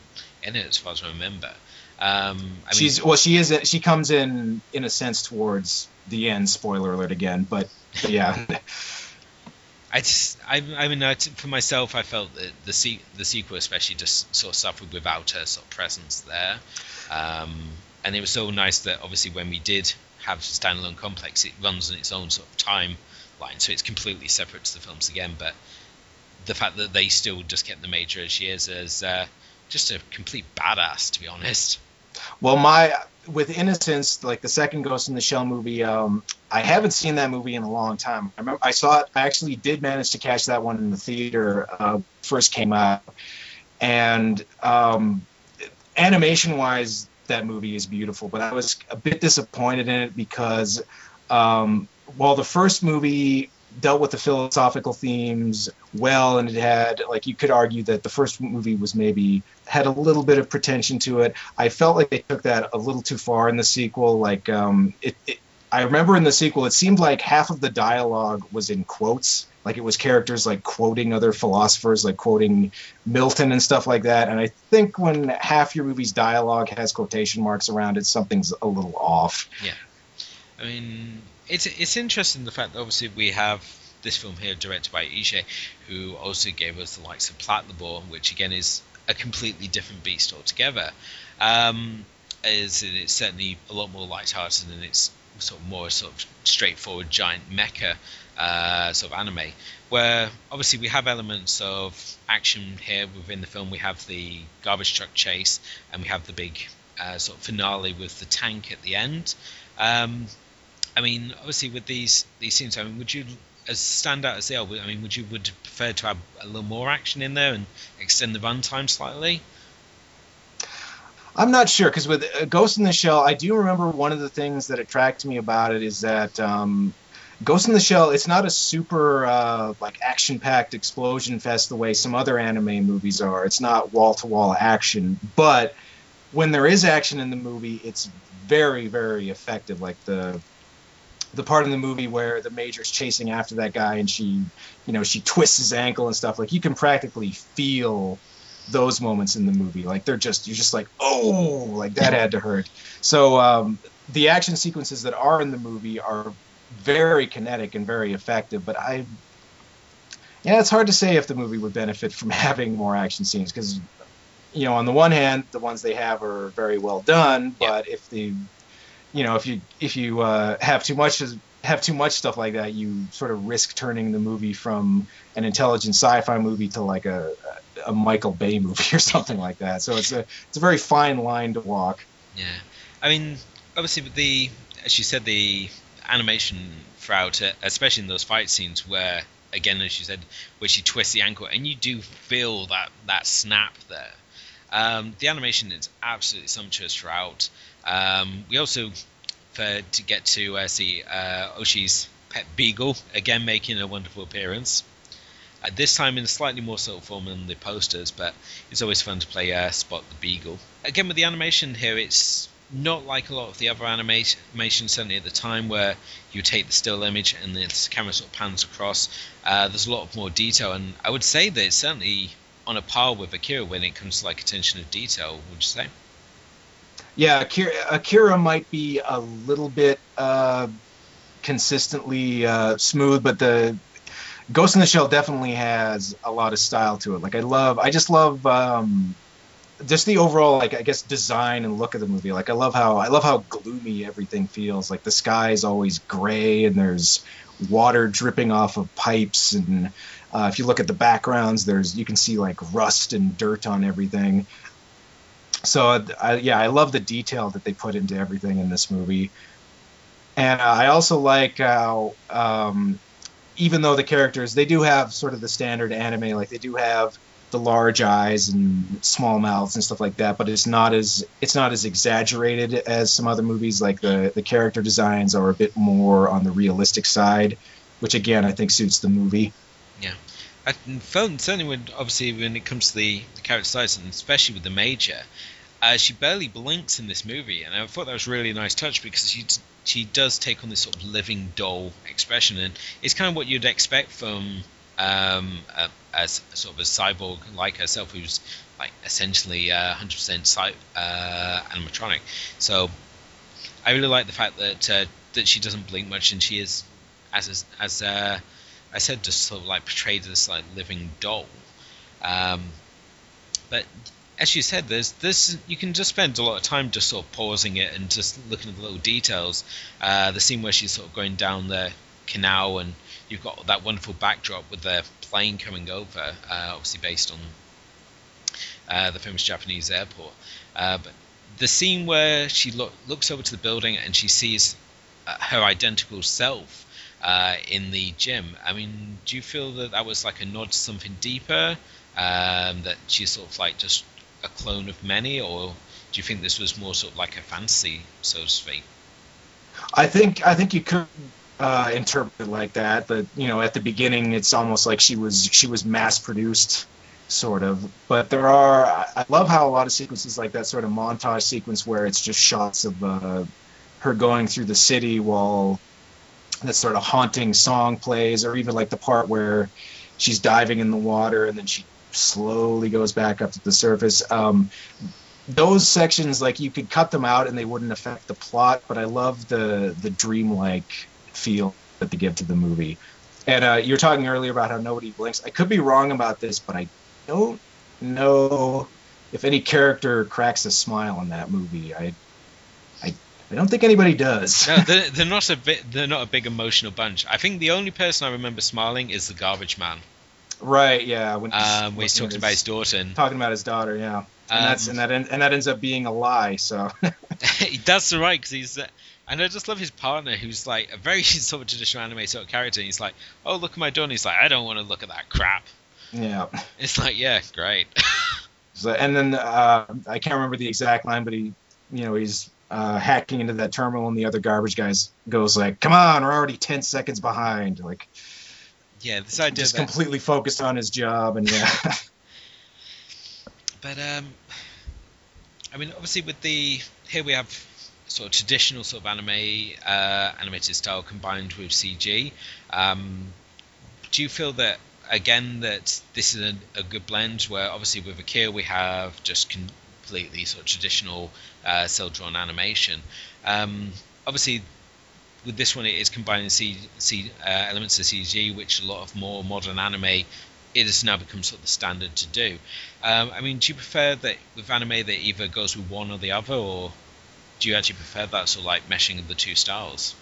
in it as far as I remember. Um, I She's mean, well, she is. She comes in in a sense towards the end. Spoiler alert again, but, but yeah. I just, I, I mean, I, for myself, I felt that the se- the sequel especially just sort of suffered without her sort of presence there, um, and it was so nice that obviously when we did have standalone complex, it runs on its own sort of timeline, so it's completely separate to the films again. But the fact that they still just kept the major as she is as uh, just a complete badass, to be honest. Well, my with Innocence, like the second Ghost in the Shell movie, um, I haven't seen that movie in a long time. I remember I saw it. I actually did manage to catch that one in the theater uh, first came out, and um, animation-wise, that movie is beautiful. But I was a bit disappointed in it because um, while the first movie dealt with the philosophical themes well and it had like you could argue that the first movie was maybe had a little bit of pretension to it. I felt like they took that a little too far in the sequel like um it, it i remember in the sequel it seemed like half of the dialogue was in quotes. Like it was characters like quoting other philosophers like quoting milton and stuff like that. And i think when half your movie's dialogue has quotation marks around it something's a little off. Yeah. I mean it's it's interesting the fact that obviously we have this film here directed by Ije, who also gave us the likes of Patlabor, which again is a completely different beast altogether. Um, is it's certainly a lot more light-hearted and it's sort of more sort of straightforward giant mecha uh, sort of anime. Where obviously we have elements of action here within the film. We have the garbage truck chase and we have the big uh, sort of finale with the tank at the end. Um, I mean, obviously with these these scenes, I mean, would you as standout as they are, I mean, would you would prefer to have a little more action in there and extend the runtime slightly? I'm not sure because with uh, Ghost in the Shell, I do remember one of the things that attracted me about it is that um, Ghost in the Shell, it's not a super uh, like action-packed explosion fest the way some other anime movies are. It's not wall-to-wall action, but when there is action in the movie, it's very, very effective. Like the the part in the movie where the major's chasing after that guy and she, you know, she twists his ankle and stuff. Like you can practically feel those moments in the movie. Like they're just you're just like oh, like that had to hurt. So um, the action sequences that are in the movie are very kinetic and very effective. But I, yeah, it's hard to say if the movie would benefit from [LAUGHS] having more action scenes because. You know, on the one hand, the ones they have are very well done, but if the you know if you if you uh, have too much have too much stuff like that, you sort of risk turning the movie from an intelligent sci-fi movie to like a, a Michael Bay [LAUGHS] movie or something like that. So it's a it's a very fine line to walk. Yeah, I mean, obviously with the as you said the animation throughout especially in those fight scenes where, again, as you said, where she twists the ankle, and you do feel that that snap there. Um, the animation is absolutely sumptuous throughout. Um, we also, for, to get to uh, see uh, Oshii's pet beagle again making a wonderful appearance. Uh, this time in a slightly more subtle form than the posters, but it's always fun to play uh, Spot the Beagle. Again, with the animation here, it's not like a lot of the other animation, certainly at the time, where you take the still image and the camera sort of pans across. Uh, there's a lot more detail, and I would say that it's certainly on a par with Akira when it comes to like attention to detail. Would you say? Yeah, Akira, might be a little bit uh, consistently uh, smooth, but the Ghost in the Shell definitely has a lot of style to it. Like I love, I just love um, just the overall like I guess design and look of the movie. Like I love how I love how gloomy everything feels. Like the sky is always gray and there's water dripping off of pipes and uh, if you look at the backgrounds, there's you can see like rust and dirt on everything. So I, yeah, I love the detail that they put into everything in this movie, and I also like how um, even though the characters they do have sort of the standard anime, like they do have the large eyes and small mouths and stuff like that, but it's not as it's not as exaggerated as some other movies. Like the the character designs are a bit more on the realistic side, which again I think suits the movie. Yeah. I felt certainly when obviously when it comes to the, the character size and especially with the major, uh, she barely blinks in this movie, and I thought that was really a nice touch because she she does take on this sort of living doll expression, and it's kind of what you'd expect from um, a, as sort of a cyborg like herself, who's like essentially uh, 100% cy- uh, animatronic. So I really like the fact that uh, that she doesn't blink much, and she is as as uh, I said, just sort of like portrayed as like living doll. Um, but as you said, there's this. You can just spend a lot of time just sort of pausing it and just looking at the little details. Uh, the scene where she's sort of going down the canal, and you've got that wonderful backdrop with the plane coming over, uh, obviously based on uh, the famous Japanese airport. Uh, but the scene where she looks over to the building and she sees uh, her identical self uh, in the gym. I mean, do you feel that that was like a nod to something deeper? Um, that she's sort of like just a clone of many, or do you think this was more sort of like a fantasy, so to speak? I think I think you could uh, interpret it like that. But you know, at the beginning, it's almost like she was she was mass produced, sort of. But there are I love how a lot of sequences like that sort of montage sequence where it's just shots of uh, her going through the city while that sort of haunting song plays, or even like the part where she's diving in the water and then she slowly goes back up to the surface. Um, those sections, like you could cut them out and they wouldn't affect the plot, but I love the the dreamlike feel that they give to the movie. And uh, you were talking earlier about how nobody blinks. I could be wrong about this, but I don't know if any character cracks a smile in that movie. I I, don't think anybody does. no, they're, they're not a bit. They're not a big emotional bunch. I think the only person I remember smiling is the garbage man. Right. Yeah. When he's, um, when he's talking his, about his daughter. And, talking about his daughter. Yeah. And um, that's and that and that ends up being a lie. So. he does the right because he's. Uh, and I just love his partner, who's like a very [LAUGHS] sort of traditional anime sort of character. And he's like, "Oh, look at my daughter." He's like, "I don't want to look at that crap." Yeah. It's like, yeah, great. [LAUGHS] so, and then uh, I can't remember the exact line, but he, you know, he's uh, hacking into that terminal, and the other garbage guys goes like, "Come on, we're already ten seconds behind." Like, yeah, this idea just that... completely focused on his job and yeah. [LAUGHS] but um, I mean, obviously with the here we have sort of traditional sort of anime uh, animated style combined with CG. Um, do you feel that again that this is a, a, good blend where obviously with Akira we have just completely sort of traditional uh, cel drawn animation. Um, obviously with this one, it is combining C, C uh, elements of CG, which a lot of more modern anime it has now become sort of the standard to do. Um, I mean, do you prefer that with anime that either goes with one or the other, or do you actually prefer that sort of like meshing of the two styles?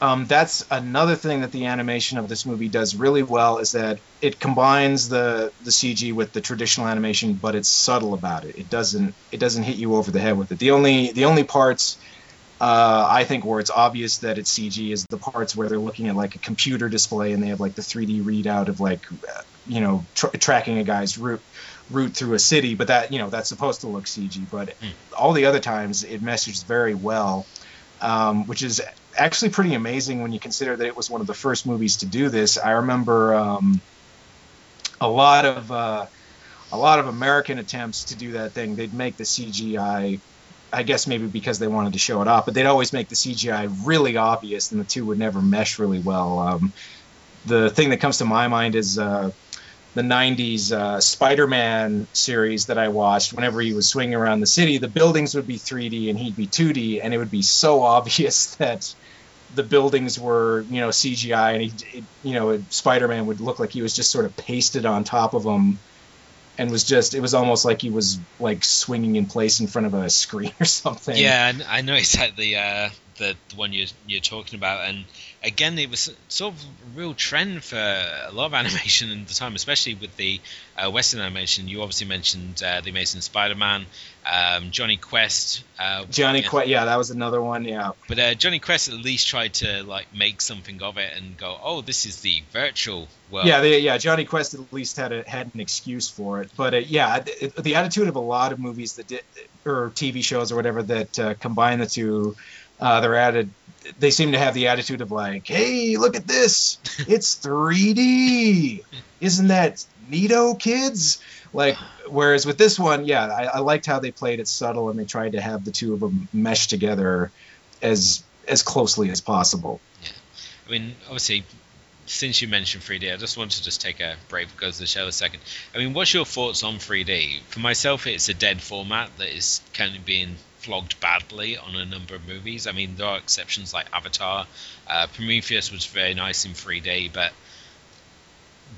Um, that's another thing that the animation of this movie does really well is that it combines the the CG with the traditional animation, but it's subtle about it. It doesn't it doesn't hit you over the head with it. The only the only parts Uh, I think where it's obvious that it's CG is the parts where they're looking at like a computer display and they have like the 3D readout of like, uh, you know, tra- tracking a guy's route route through a city. But that you know that's supposed to look CG. But Hmm. all the other times it meshes very well, um, which is actually pretty amazing when you consider that it was one of the first movies to do this. I remember um, a lot of uh, a lot of American attempts to do that thing. They'd make the CGI, I guess maybe because they wanted to show it off, but they'd always make the CGI really obvious, and the two would never mesh really well. Um, the thing that comes to my mind is uh, the '90s uh, Spider-Man series that I watched. Whenever he was swinging around the city, the buildings would be 3D and he'd be 2D, and it would be so [LAUGHS] obvious that the buildings were, you know, CGI, and he, it, you know, Spider-Man would look like he was just sort of pasted on top of them, and was just, it was almost like he was like swinging in place in front of a screen [LAUGHS] or something. Yeah, I I know exactly uh, the the one you're you're talking about, and again, it was sort of a real trend for a lot of [LAUGHS] animation in the time, especially with the uh, Western animation. You obviously mentioned uh, the Amazing Spider-Man, um, Jonny Quest. Uh, Jonny yeah, Quest, yeah, that was another one. Yeah, But uh, Jonny Quest at least tried to like make something of it and go, oh, this is the virtual world. yeah, they, yeah. Jonny Quest at least had a, had an excuse for it, but uh, yeah, it, the attitude of a lot of movies that did or TV shows or whatever that uh, combine the two, uh, they're added. They seem to have the attitude of like, hey, look at this, it's 3D, isn't that neato, kids? Like, whereas with this one, yeah, I, I liked how they played it subtle and they tried to have the two of them mesh together as as closely as possible. Yeah. I mean, obviously, since you mentioned 3D, I just want to just take a break because of the show a second. I mean, what's your thoughts on 3D? For myself, it's a dead format that is kind of being flogged badly on a number of movies. I mean, there are exceptions like Avatar. Uh, Prometheus was very nice in 3D, but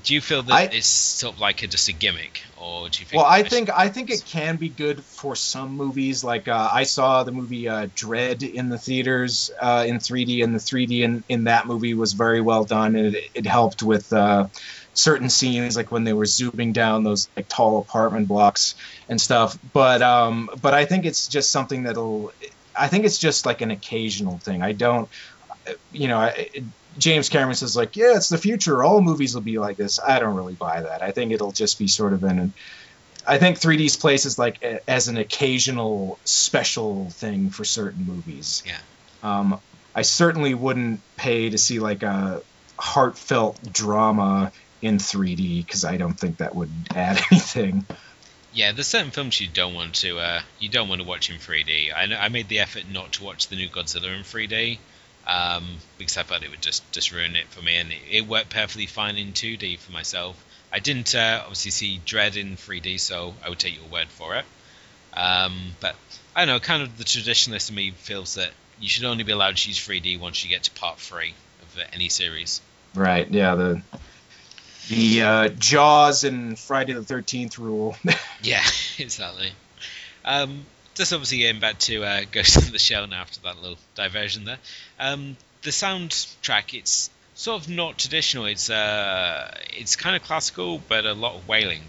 do you feel that I- it's sort of like a, just a gimmick, or do you think? Well, I think I think it can be good for some movies. Like uh, I saw the movie uh, Dread in the theaters uh, in 3D, and the 3D in, in that movie was very well done, and it, it helped with uh, certain scenes, like when they were zooming down those like tall apartment blocks and stuff. But um, but I think it's just something that'll. I think it's just like an occasional thing. I don't, you know, I, James Cameron says like, yeah, it's the future. All movies will be like this. I don't really buy that. I think it'll just be sort of an. I think 3D's place is like a, as an occasional special thing for certain movies. Yeah. Um, I certainly wouldn't pay to see like a heartfelt drama in 3D because I don't think that would add [LAUGHS] anything. Yeah, there's certain films you don't want to uh, you don't want to watch in 3D. I, I made the effort not to watch the new Godzilla in 3D um, because I thought it would just just ruin it for me, and it, it worked perfectly fine in 2D for myself. I didn't uh, obviously see Dread in 3D, so I would take your word for it. Um, but I don't know, kind of the traditionalist in me feels that you should only be allowed to use 3D once you get to part three of any series. Right. Yeah. The the uh, Jaws and Friday the Thirteenth rule. [LAUGHS] Yeah, [LAUGHS] exactly. Um, just obviously getting back to uh, [LAUGHS] Ghost of the Shell now after that little diversion there. Um, the soundtrack, it's sort of not traditional. It's uh, it's kind of classical, but a lot of wailing.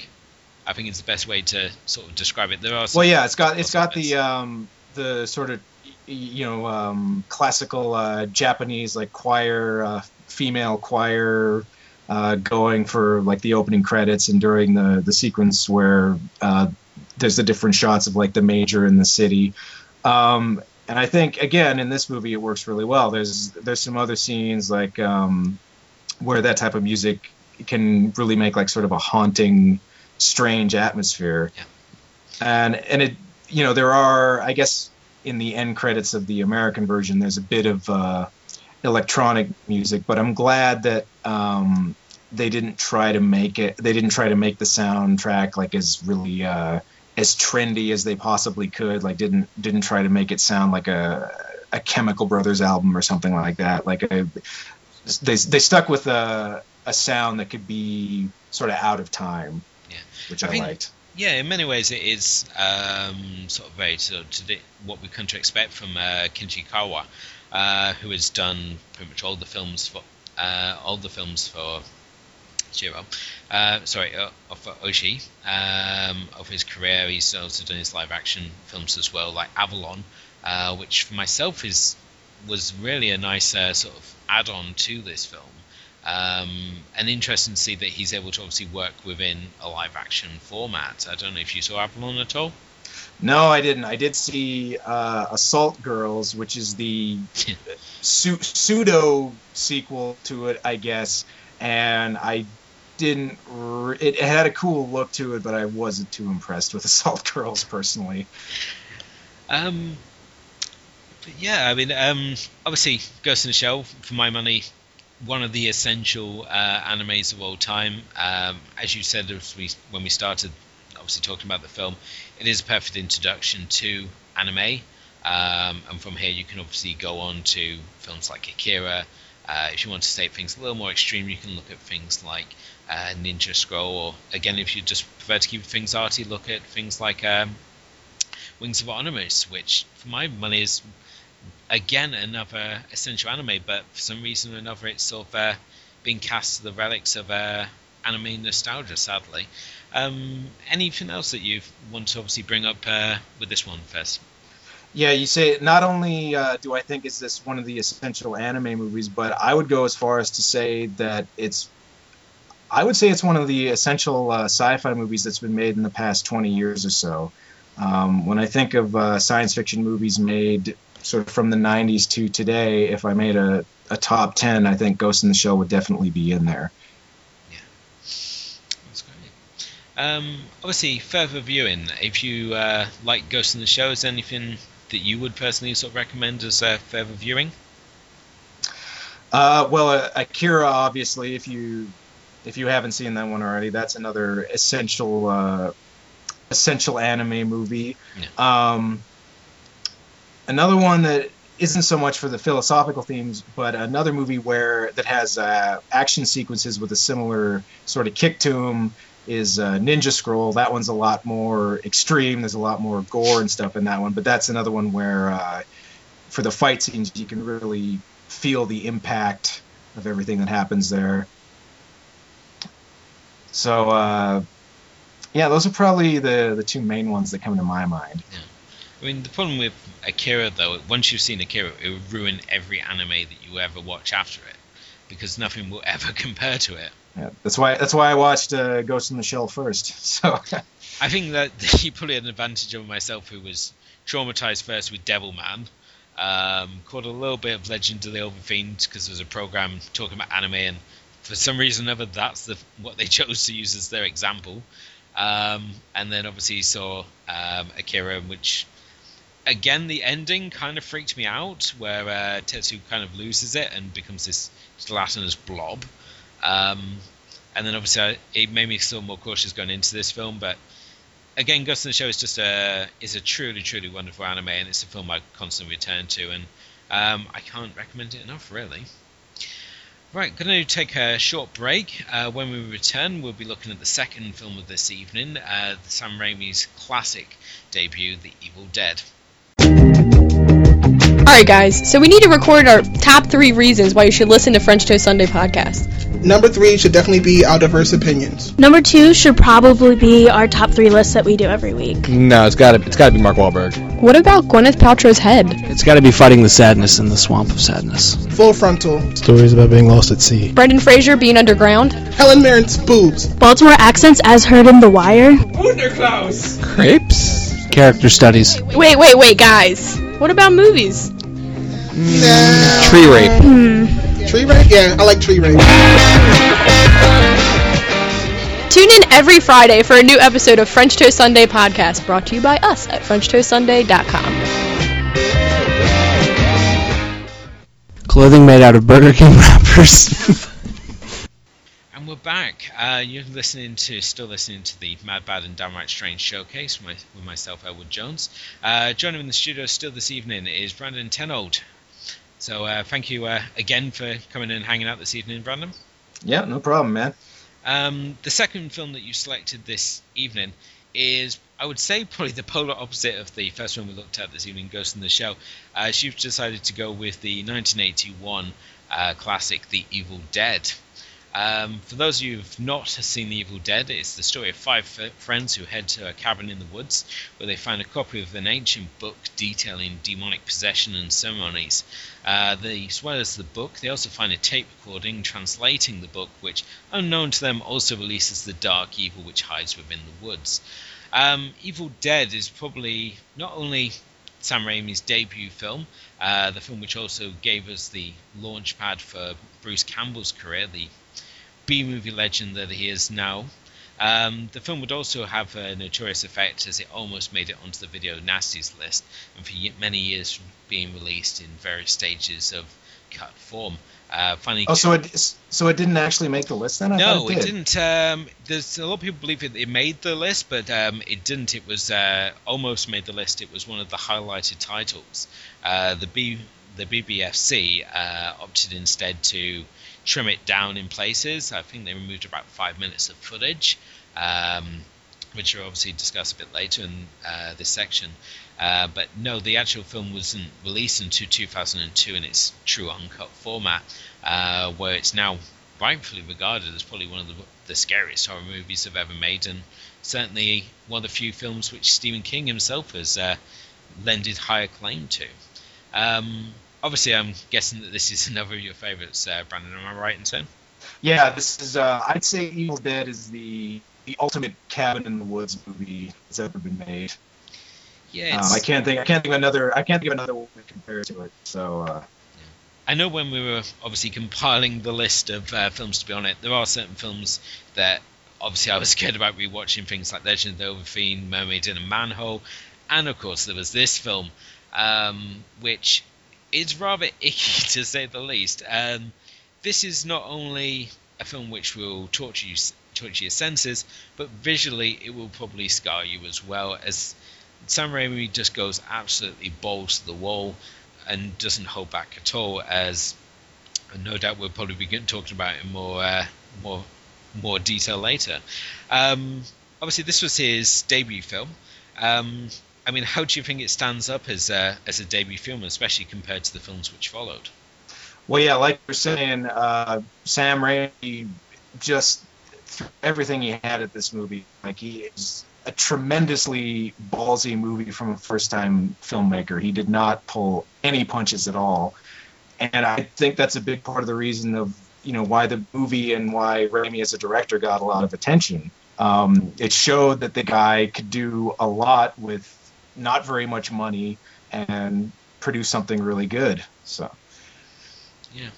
I think it's the best way to sort of describe it. There are well, yeah. It's got it's got the um, the sort of you know um, classical uh, Japanese like choir, uh, female choir. Uh, going for like the opening credits and during the the sequence where uh, there's the different shots of like the major in the city. Um, and I think again in this movie it works really well. There's there's some other scenes like um, where that type of music can really make like sort of a haunting, strange atmosphere. Yeah. And and it you know there are I guess in the end credits of the American version there's a bit of uh, electronic music, but I'm glad that um, they didn't try to make it. They didn't try to make the soundtrack like as really uh, as trendy as they possibly could. Like didn't didn't try to make it sound like a a Chemical Brothers album or something like that. Like a, they they stuck with a a sound that could be sort of out of time. Yeah. which I I, think- liked. Yeah, in many ways it is um, sort of very sort of today, what we've come to expect from uh, Kenji Kawai, uh, who has done pretty much all the films for uh, all the films for Shirow. Uh, sorry, uh, for Oshii. Um, of his career, he's also done his live action films as well, like Avalon, uh, which for myself is was really a nice uh, sort of add-on to this film. Um, and interesting to see that he's able to obviously work within a live-action format. I don't know if you saw Avalon at all. No, I didn't. I did see uh, Assault Girls, which is the [LAUGHS] su- pseudo sequel to it, I guess. And I didn't. It, had a cool look to it, but I wasn't too impressed with [LAUGHS] Assault Girls personally. Um, yeah, I mean, um, obviously, Ghost in the Shell, for my money, one of the essential uh, animes of all time. Um, as you said we, when we started, obviously talking about the film, it is a perfect introduction to anime. Um, and from here, you can obviously go on to films like Akira. Uh, if you want to take things a little more extreme, you can look at things like uh, Ninja Scroll, or again, if you just prefer to keep things arty, look at things like um, Wings of Honneamise, which for my money is again another essential anime, but for some reason or another, it's sort of uh, being cast to the relics of uh, anime nostalgia. Sadly, um, anything else that you want to obviously bring up uh, with this one first? Yeah, you say not only uh, do I think is this one of the essential anime movies, but I would go as far as to say that it's. I would say it's one of the essential uh, sci-fi movies that's been made in the past 20 years or so. Um, when I think of uh, science fiction movies made sort of from the 90s to today, if I made a, a top 10, I think Ghost in the Shell would definitely be in there. Yeah, that's great. Um, obviously, further viewing, if you uh, like Ghost in the Shell, is there anything that you would personally sort of recommend as uh, further viewing? Uh, well, uh, Akira, obviously, if you if you haven't seen that one already, that's another essential uh, essential anime movie. Yeah. Um, another one that isn't so much for the philosophical themes, but another movie where that has uh, action sequences with a similar sort of kick to them is uh, Ninja Scroll. That one's a lot more extreme. There's a lot more gore and stuff in that one, but that's another one where uh, for the fight scenes you can really feel the impact of everything that happens there. So uh, yeah, those are probably the the two main ones that come to my mind. I mean, the problem with Akira, though, once you've seen Akira, it will ruin every anime that you ever watch after it, because nothing will ever [LAUGHS] compare to it. Yeah, that's why that's why I watched uh, Ghost in the Shell first. [LAUGHS] So I think that [LAUGHS] he probably had an advantage over myself, who was traumatized first with Devilman, um, caught a little bit of Legend of the Overfiend because there was a program talking about anime, and for some reason or other, that's the what they [LAUGHS] chose to use as their example. Um, and then obviously you saw um, Akira, which again the ending kind of freaked me out, where uh, Tetsu kind of loses it and becomes this gelatinous blob. Um, and then obviously I, it made me still more cautious going into this film, but again, Ghost in the Shell is just a is a truly truly wonderful anime, and it's a film I constantly return to, and um, I can't recommend it enough, really. Right, going to take a short break. Uh, when we return, we'll be looking at the second film of this evening, uh, Sam Raimi's classic debut, The Evil Dead. Alright, guys, so we need to record our top three reasons why you should listen to French Toast Sunday podcast. Number three should definitely be our diverse opinions. Number two should probably be our top three lists that we do every week. No, it's got to it's got to be Mark Wahlberg. What about Gwyneth Paltrow's head? It's got to be fighting the sadness in the swamp of sadness. Full frontal. Stories about being lost at sea. Brendan Fraser being underground? Helen Mirren's boobs. Baltimore accents as heard in The Wire. Crepes. Character studies. Wait, wait, wait, guys. What about movies? Nah. Tree rape. Hmm. Tree rape? Yeah, I like tree rape. Tune in every Friday for a new episode of French Toast Sunday podcast brought to you by us at FrenchToastSunday.com. Clothing made out of Burger King wrappers. [LAUGHS] We're back. Uh, you're listening to, still listening to the Mad Bad and Downright Strange showcase with, my, with myself, Elwood Jones. Uh, joining me in the studio still this evening is Brandon Tenold. So uh, thank you uh, again for coming in and hanging out this evening, Brandon. yeah, no problem, man. Um, the second film that you selected this evening is, I would say, probably the polar opposite of the first one we looked at this evening, Ghost in the Shell. Uh, you've decided to go with the 1981 uh, classic, The Evil Dead. Um, for those of you who've not seen The Evil Dead, it's the story of five f- friends who head to a cabin in the woods where they find a copy of an ancient book detailing demonic possession and ceremonies. Uh, they, as well as the book, they also find a tape recording translating the book, which, unknown to them, also releases the dark evil which hides within the woods. Um, Evil Dead is probably not only Sam Raimi's debut film, uh, the film which also gave us the launch pad for Bruce Campbell's career, the B movie legend that he is now. Um, the film would also have a notorious effect as it almost made it onto the video nasties list, and for many years being released in various stages of cut form. Uh, finally, Oh, so it so it didn't actually make the list then? I no, it, it, did. didn't. Um, there's a lot of people believe it, it made the list, but um, it didn't. It was uh, almost made the list. It was one of the highlighted titles. Uh, the B, the BBFC uh, opted instead to trim it down in places. I think they removed about five minutes of footage, um, which we'll obviously discuss a bit later in uh, this section. Uh, but no, the actual film wasn't released until 2002 in its true uncut format, uh, where it's now rightfully regarded as probably one of the, the scariest horror movies I've ever made, and certainly one of the few films which Stephen King himself has uh, lended high acclaim to. Um, obviously, I'm guessing that this is [LAUGHS] another of your favourites, uh, Brandon. Am I right in saying? Yeah, this is. Uh, I'd say Evil Dead is the the ultimate cabin in the woods movie that's ever been made. Yeah, Um, I can't think. I can't think of another. I can't think of another one to compare to it. So uh, I know when we were obviously compiling the list of uh, films to be on it, there are certain films that obviously I was [LAUGHS] scared about rewatching things like Legend of the Overfiend, Mermaid in a Manhole, and of course there was this film, um, which is rather [LAUGHS] icky to say the least. Um, this is not only a film which will torture you, torture your senses, but visually it will probably scar you as well. As Sam Raimi just goes absolutely balls to the wall and doesn't hold back at all. As no doubt we'll probably be talking about in more uh, more more detail later. Um, obviously, this was his debut film. Um, I mean, how do you think it stands up as a, as a debut film, especially compared to the films which followed? Well, yeah, like you're saying, uh, Sam Raimi just everything he had at this movie. Like he is a tremendously ballsy movie from a first-time filmmaker. He did not pull any punches at all, and I think that's a big part of the reason of you know why the movie and why Raimi as a director got a lot of attention. Um, it showed that the guy could do a lot with not very much money and produce something really good. So. Yeah,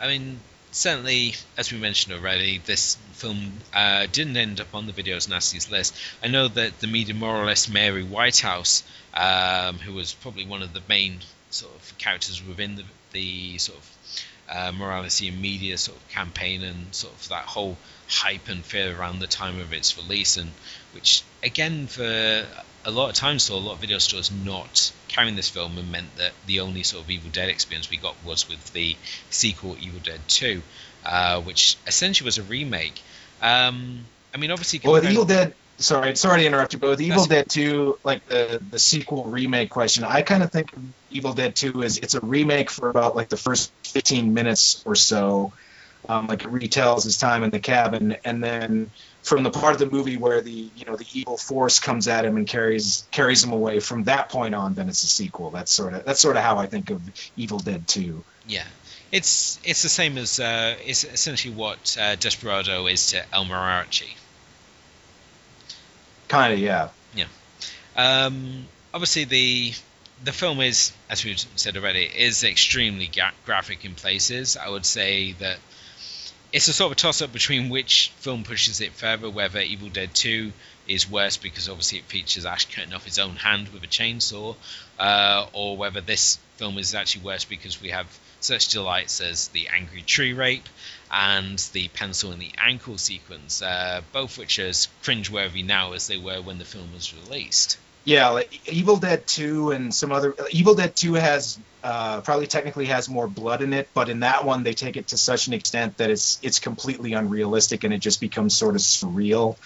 I mean, certainly, as we mentioned already, this film uh, didn't end up on the videos nasties list. I know that the media moralist Mary Whitehouse, um, who was probably one of the main sort of characters within the, the sort of uh, morality and media sort of campaign and sort of that whole hype and fear around the time of its release, and which again for a lot of times saw a lot of video stores not carrying this film and meant that the only sort of Evil Dead experience we got was with the sequel Evil Dead 2, uh, which essentially was a remake. Um, I mean, obviously, Well, with Evil Dead, sorry, sorry to interrupt you, but with Evil Dead 2, like the the sequel remake question, I kind of think of Evil Dead 2 is it's a remake for about like the first 15 minutes or so. Um, like it retells his time in the cabin, and then from the part of the movie where the you know the evil force comes at him and carries carries him away. From that point on, then it's a sequel. That's sort of that's sort of how I think of Evil Dead 2. Yeah, it's it's the same as uh, it's essentially what uh, Desperado is to El Mariachi. Kind of, yeah. yeah. Um, obviously, the the film is, as we've said already, is extremely ga- graphic in places. I would say that it's a sort of toss up between which film pushes it further, whether Evil Dead 2 is worse because obviously it features Ash cutting off his own hand with a chainsaw, uh, or whether this film is actually worse because we have such delights as the angry tree rape and the pencil in the ankle sequence, uh, both which are as cringeworthy now as they were when the film was released. Yeah, like Evil Dead 2 and some other Evil Dead 2 has uh, probably technically has more blood in it, but in that one they take it to such an extent that it's it's completely unrealistic and it just becomes sort of surreal.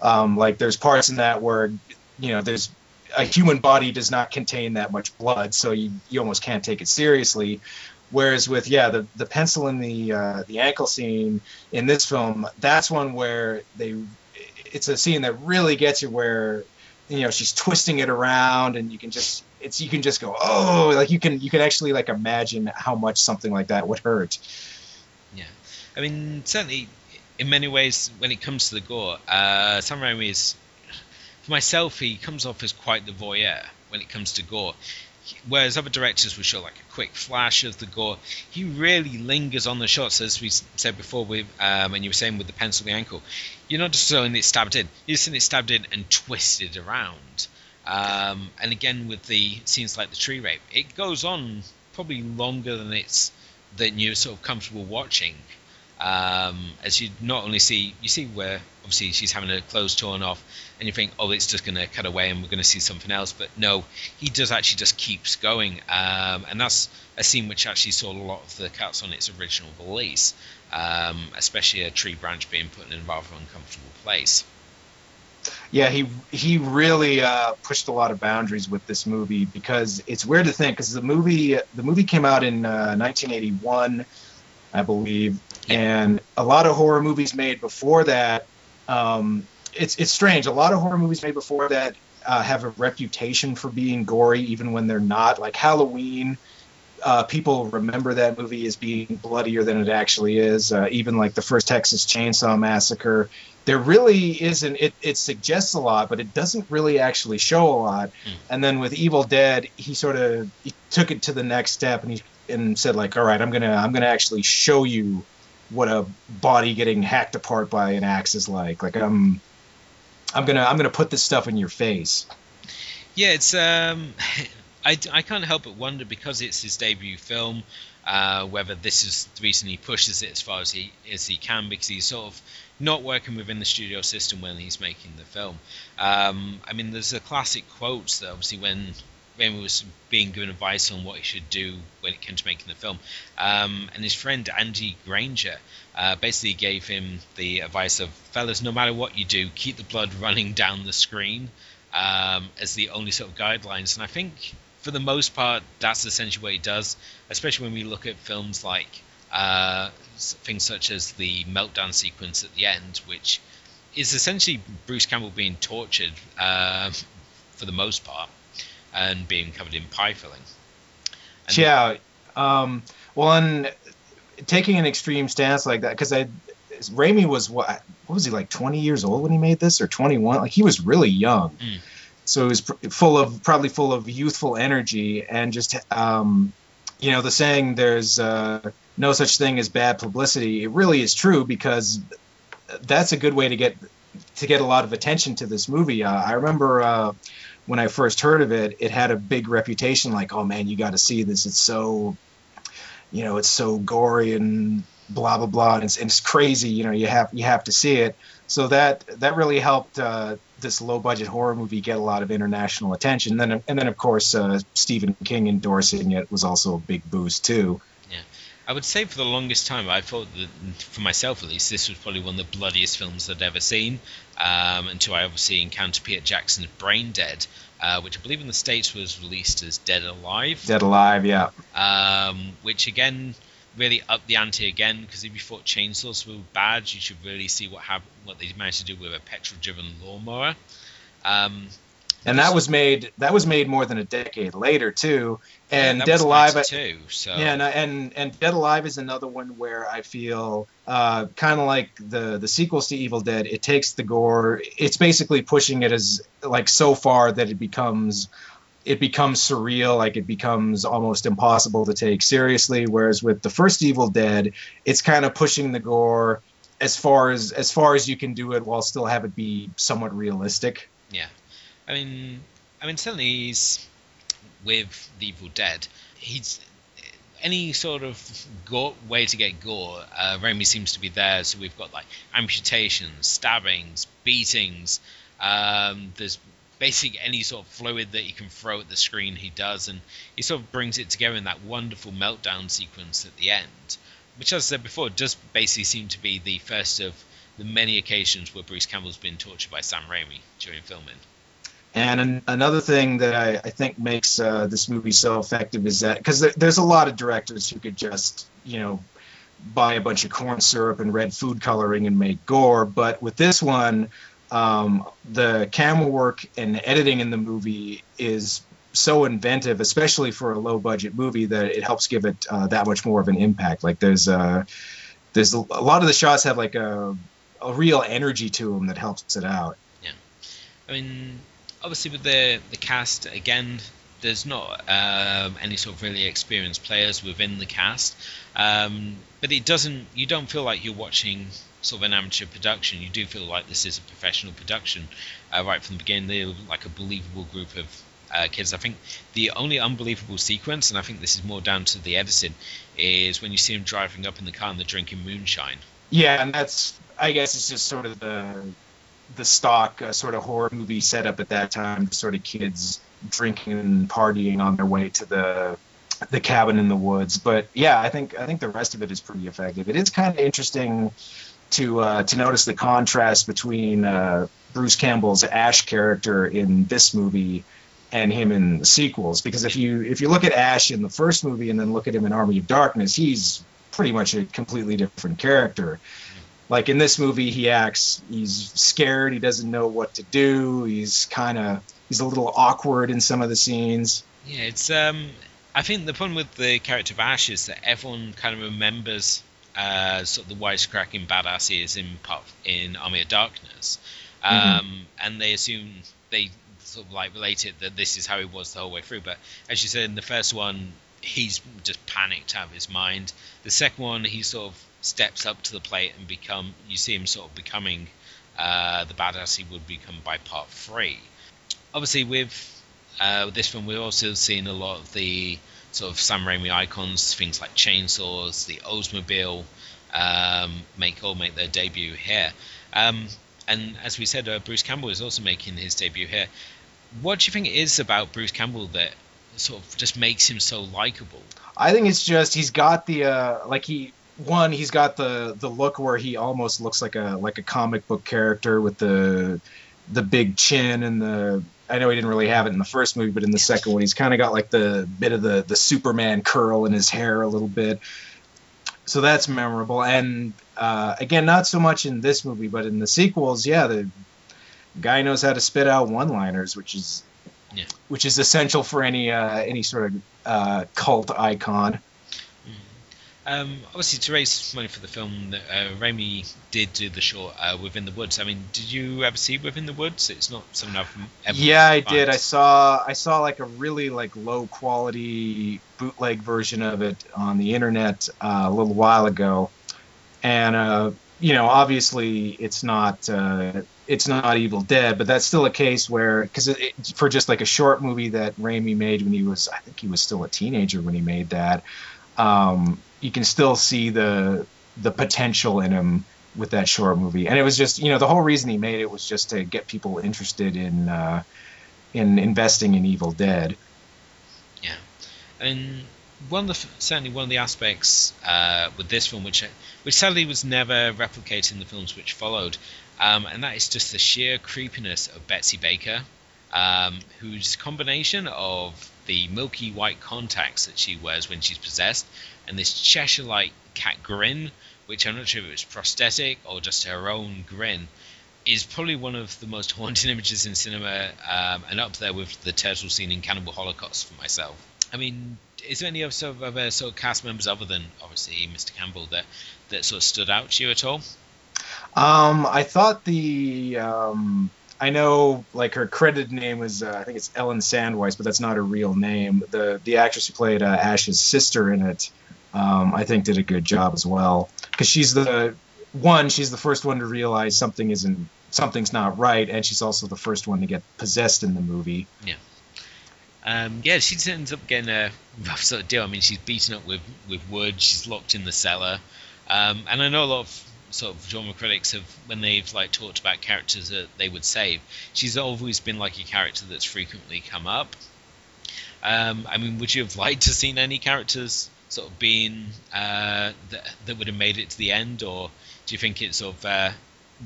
Um, like there's parts in that where you know there's a human body does not contain that much blood, so you, you almost can't take it seriously. Whereas with yeah the the pencil in the uh, the ankle scene in this film, that's one where they it's a scene that really gets you where you know she's twisting it around and you can just it's you can just go oh like you can you can actually like imagine how much something like that would hurt. Yeah, I mean certainly in many ways when it comes to the gore, uh, Sam Raimi is for myself he comes off as quite the voyeur when it comes to gore. Whereas other directors will show like a quick flash of the gore, he really lingers on the shots, as we said before. With um, and you were saying with the pencil, the ankle, you're not just seeing it stabbed in; you're seeing it stabbed in and twisted around. Um, and again with the scenes like the tree rape, it goes on probably longer than it's than you're sort of comfortable watching. Um, as you not only see you see where obviously she's having her clothes torn off and you think oh it's just going to cut away and we're going to see something else. But no he does actually just keeps going. Um, and that's a scene which actually saw a lot of the cuts on its original release um, especially a tree branch being put in a rather uncomfortable place. Yeah he he really uh, pushed a lot of boundaries with this movie because it's weird to think because the movie the movie came out in uh, 1981 I believe and a lot of horror movies made before that um, it's it's strange. A lot of horror movies made before that uh, have a reputation for being gory, even when they're not. Like Halloween, uh, people remember that movie as being bloodier than it actually is. Uh, even like the first Texas Chainsaw Massacre, there really isn't. It it suggests a lot, but it doesn't really actually show a lot. Mm. And then with Evil Dead, he sort of he took it to the next step, and he and said like, all right, I'm gonna I'm gonna actually show you what a body getting hacked apart by an axe is like. Like I'm I'm gonna I'm gonna put this stuff in your face. Yeah, it's um, [LAUGHS] I, I can't help but wonder because it's his debut film, uh, whether this is the reason he pushes it as far as he as he can because he's sort of not working within the studio system when he's making the film. Um, I mean, there's a classic quote that obviously when Raimi was being given advice on what he should do when it came to making the film. Um, and his friend Andy Granger uh, basically gave him the advice of, fellas, no matter what you do, keep the blood running down the screen um, as the only sort of guidelines. And I think for the most part, that's essentially what he does, especially when we look at films like uh, things such as the meltdown sequence at the end, which is essentially Bruce Campbell being tortured uh, [LAUGHS] for the most part and being covered in pie filling. And yeah. Um, well, and taking an extreme stance like that, because I, Raimi was what? What was he like? Twenty years old when he made this, or twenty-one? Like he was really young. Mm. So he was pr- full of probably full of youthful energy and just, um, you know, the saying "there's uh, no such thing as bad publicity." It really is true because that's a good way to get to get a lot of attention to this movie. Uh, I remember uh, when I first heard of it, it had a big reputation. Like, oh man, you got to see this. It's so, you know, it's so gory and blah blah blah, and it's, and it's crazy. You know, you have you have to see it. So that that really helped uh, this low budget horror movie get a lot of international attention. And then and then of course uh, Stephen King endorsing it was also a big boost too. Yeah. I would say for the longest time, I thought that, for myself at least, this was probably one of the bloodiest films I'd ever seen. Um, until I obviously encountered Peter Jackson's Brain Dead, uh, which I believe in the States was released as Dead Alive. Dead Alive, yeah. Um, which again really upped the ante again because if you thought chainsaws were bad, you should really see what what they managed to do with a petrol-driven lawnmower. Um, and that was made that was made more than a decade later too. And yeah, Dead Alive, too. So yeah, and, and and Dead Alive is another one where I feel uh, kind of like the the sequels to Evil Dead. It takes the gore. It's basically pushing it as like so far that it becomes it becomes surreal, like it becomes almost impossible to take seriously. Whereas with the first Evil Dead, it's kind of pushing the gore as far as as far as you can do it while still have it be somewhat realistic. Yeah. I mean, I mean, certainly he's with the Evil Dead. He's any sort of gore, way to get gore. Uh, Raimi seems to be there. So we've got like amputations, stabbings, beatings. Um, there's basically any sort of fluid that he can throw at the screen. He does, and he sort of brings it together in that wonderful meltdown sequence at the end, which, as I said before, does basically seem to be the first of the many occasions where Bruce Campbell's been tortured by Sam Raimi during filming. And an, another thing that I, I think makes uh, this movie so effective is that because there, there's a lot of directors who could just, you know, buy a bunch of corn syrup and red food coloring and make gore, but with this one, um, the camera work and editing in the movie is so inventive, especially for a low budget movie, that it helps give it uh, that much more of an impact. Like there's uh, there's a, a lot of the shots have like a a real energy to them that helps it out. Yeah, I mean, obviously with the the cast again, there's not um, any sort of really experienced players within the cast, um, but it doesn't. You don't feel like you're watching sort of an amateur production. You do feel like this is a professional production uh, right from the beginning. They're like a believable group of uh, kids. I think the only unbelievable sequence, and I think this is more down to the editing, is when you see them driving up in the car and they're drinking moonshine. Yeah, and that's I guess it's just sort of the the stock uh, sort of horror movie setup at that time, sort of kids drinking and partying on their way to the the cabin in the woods. But yeah, I think I think the rest of it is pretty effective. It is kind of interesting to uh, to notice the contrast between uh, Bruce Campbell's Ash character in this movie and him in the sequels. Because if you if you look at Ash in the first movie and then look at him in Army of Darkness, he's pretty much a completely different character. Like in this movie, he acts he's scared, he doesn't know what to do, he's kind of he's a little awkward in some of the scenes. Yeah, it's um I think the problem with the character of Ash is that everyone kind of remembers uh, sort of the wisecracking badass he is in part in Army of Darkness, um, mm-hmm. and they assume they sort of like relate it that this is how he was the whole way through. But as you said in the first one, he's just panicked out of his mind. The second one, he sort of steps up to the plate and become. You see him sort of becoming uh, the badass he would become by part three. Obviously, with uh, this film, we're also seeing a lot of the sort of Sam Raimi icons, things like chainsaws, the Oldsmobile, um, make all make their debut here. Um, and as we said, uh, Bruce Campbell is also making his debut here. What do you think it is about Bruce Campbell that sort of just makes him so likable? I think it's just he's got the uh, like he one he's got the the look where he almost looks like a like a comic book character with the the big chin and the I know he didn't really have it in the first movie, but in the second one, he's kind of got like the bit of the the Superman curl in his hair a little bit. So that's memorable. And uh, again, not so much in this movie, but in the sequels, yeah, the guy knows how to spit out one-liners, which is yeah. which is essential for any uh, any sort of uh, cult icon. Um, obviously, to raise money for the film, uh, Raimi did do the short uh, Within the Woods. I mean, did you ever see Within the Woods? It's not something I've ever. Yeah, I did. I saw I saw like a really like low quality bootleg version of it on the internet uh, a little while ago, and uh, you know, obviously it's not uh, it's not Evil Dead, but that's still a case where because for just like a short movie that Raimi made when he was I think he was still a teenager when he made that. Um, you can still see the the potential in him with that short movie. And it was just, you know, the whole reason he made it was just to get people interested in uh, in investing in Evil Dead. Yeah, and one of the certainly one of the aspects uh, with this film, which which sadly was never replicated in the films which followed, um, and that is just the sheer creepiness of Betsy Baker, um, whose combination of the milky white contacts that she wears when she's possessed and this Cheshire like cat grin, which I'm not sure if it was prosthetic or just her own grin, is probably one of the most [LAUGHS] haunting images in cinema um, and up there with the turtle scene in Cannibal Holocaust for myself. I mean, is there any other sort of other sort of cast members other than obviously Mr. Campbell that that sort of stood out to you at all? Um, I thought the um, I know like her credited name is uh, I think it's Ellen Sandweiss, but that's not her real name. The the actress who played uh, Ash's sister in it um, I think did a good job as well. Because she's the one she's the first one to realize something isn't something's not right and she's also the first one to get possessed in the movie. Yeah. Um, yeah she ends up getting a rough sort of deal. I mean she's beaten up with with wood. She's locked in the cellar. Um, and i know a lot of sort of genre critics have when they've like talked about characters that they would save she's always been like a character that's frequently come up. Um, i mean would you have liked to seen any characters sort of been uh, that, that would have made it to the end, or do you think it sort of uh,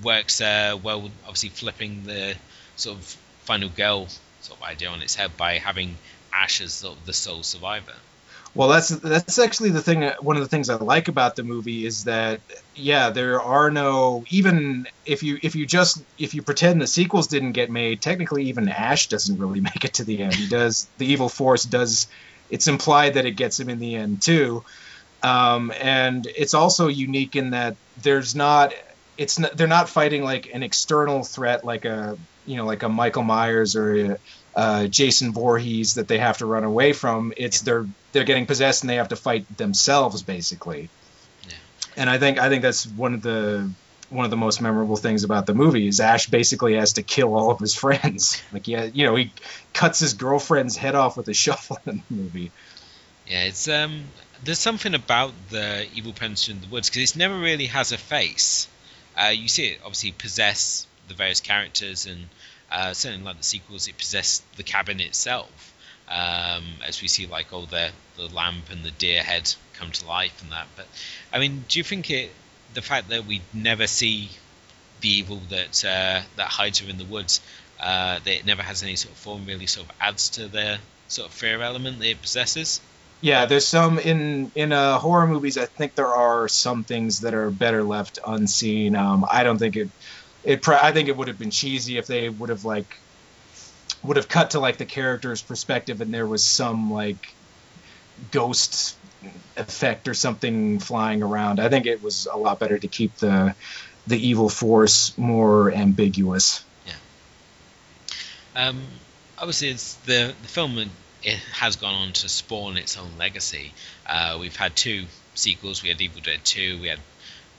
works uh, well? Obviously, flipping the sort of final girl sort of idea on its head by having Ash as sort of the sole survivor. Well, that's that's actually the thing. One of the things I like about the movie is that yeah, there are no even if you if you just if you pretend the sequels didn't get made, technically even Ash doesn't really [LAUGHS] make it to the end. He does the evil force does. It's implied that it gets him in the end too, um, and it's also unique in that there's not it's not, they're not fighting like an external threat like a you know like a Michael Myers or a, uh, Jason Voorhees that they have to run away from. It's they're they're getting possessed and they have to fight themselves basically. Yeah. And I think I think that's one of the one of the most memorable things about the movie is Ash basically has to kill all of his friends. [LAUGHS] Like yeah, you know, he cuts his girlfriend's head off with a [LAUGHS] shovel in the movie. Yeah, it's um there's something about the evil presence in the woods because it never really has a face. Uh, you see it obviously possess the various characters and uh, certainly like the sequels, it possessed the cabin itself. Um, as we see like all the the lamp and the deer head come to life and that. But I mean, do you think it the fact that we never see the evil that uh, that hides her in the woods, uh, that it never has any sort of form, really sort of adds to the sort of fear element that it possesses? Yeah, there's some in in uh, horror movies. I think there are some things that are better left unseen. Um, I don't think it it. I think it would have been cheesy if they would have like would have cut to like the character's perspective and there was some like ghost effect or something flying around. I think it was a lot better to keep the the evil force more ambiguous. Um, obviously, it's the the film it has gone on to spawn its own legacy. Uh, we've had two sequels. We had Evil Dead 2. We had,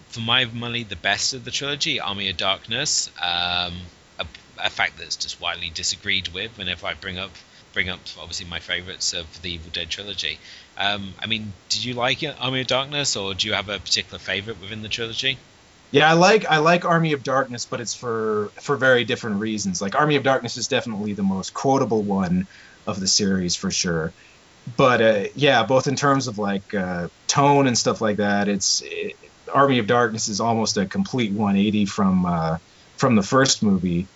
for my money, the best of the trilogy, Army of Darkness. Um, a, a, fact that's just widely disagreed with whenever I bring up bring up obviously my favorites of the Evil Dead trilogy. Um, I mean, did you like Army of Darkness, or do you have a particular favorite within the trilogy? Yeah, I like I like Army of Darkness, but it's for for very different reasons. Like Army of Darkness is definitely the most quotable one of the series for sure. But uh, yeah, both in terms of like uh, tone and stuff like that, it's it, Army of Darkness is almost a complete 180 from uh, from the first movie.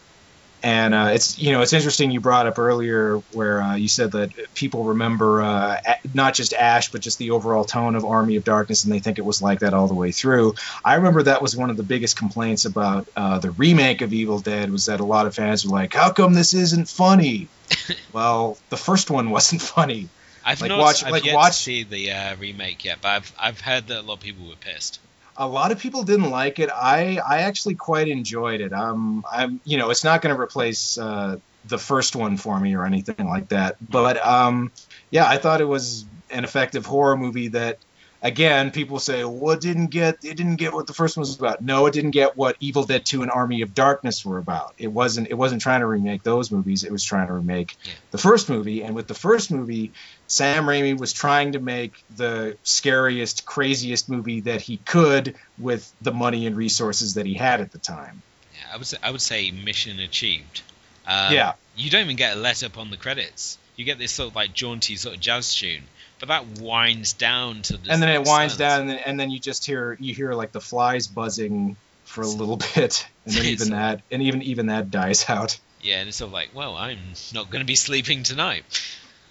And uh, it's you know it's interesting you brought up earlier where uh, you said that people remember uh, not just Ash but just the overall tone of Army of Darkness and they think it was like that all the way through. I remember that was one of the biggest complaints about uh, the remake of Evil Dead was that a lot of fans were like, "How come this isn't funny?" [LAUGHS] well, the first one wasn't funny. I've like, not watch, I've like, yet watch, to see the uh, remake yet, but I've I've heard that a lot of people were pissed a lot of people didn't like it. I I actually quite enjoyed it. Um, I'm you know it's not going to replace uh, the first one for me or anything like that. But um, yeah, I thought it was an effective horror movie that again, people say, well, it didn't get it didn't get what the first one was about. No, it didn't get what Evil Dead 2 and Army of Darkness were about. It wasn't it wasn't trying to remake those movies. It was trying to remake the first movie. And with the first movie, Sam Raimi was trying to make the scariest, craziest movie that he could with the money and resources that he had at the time. Yeah, I would say, I would say mission achieved. Um, yeah. You don't even get a let up on the credits. You get this sort of like jaunty sort of jazz tune but that winds down to and then it winds down and then, and then you just hear you hear like the flies buzzing for a little [LAUGHS] bit and then even [LAUGHS] that and even even that dies out yeah and it's sort of like well i'm not going to be sleeping tonight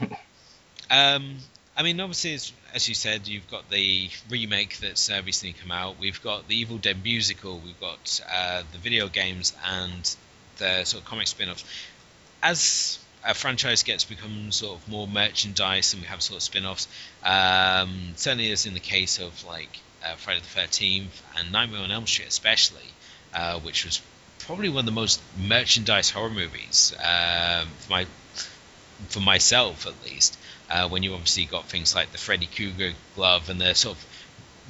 [LAUGHS] um i mean obviously as you said you've got the remake that's uh, recently come out. We've got the evil dead musical. We've got uh, the video games and the sort of comic spin-offs. As a franchise gets become sort of more merchandise and we have sort of spin-offs um, certainly as in the case of like uh, Friday the 13th and Nightmare on Elm Street especially uh, which was probably one of the most merchandise horror movies um, for my for myself at least uh, when you obviously got things like the Freddy Krueger glove and they're sort of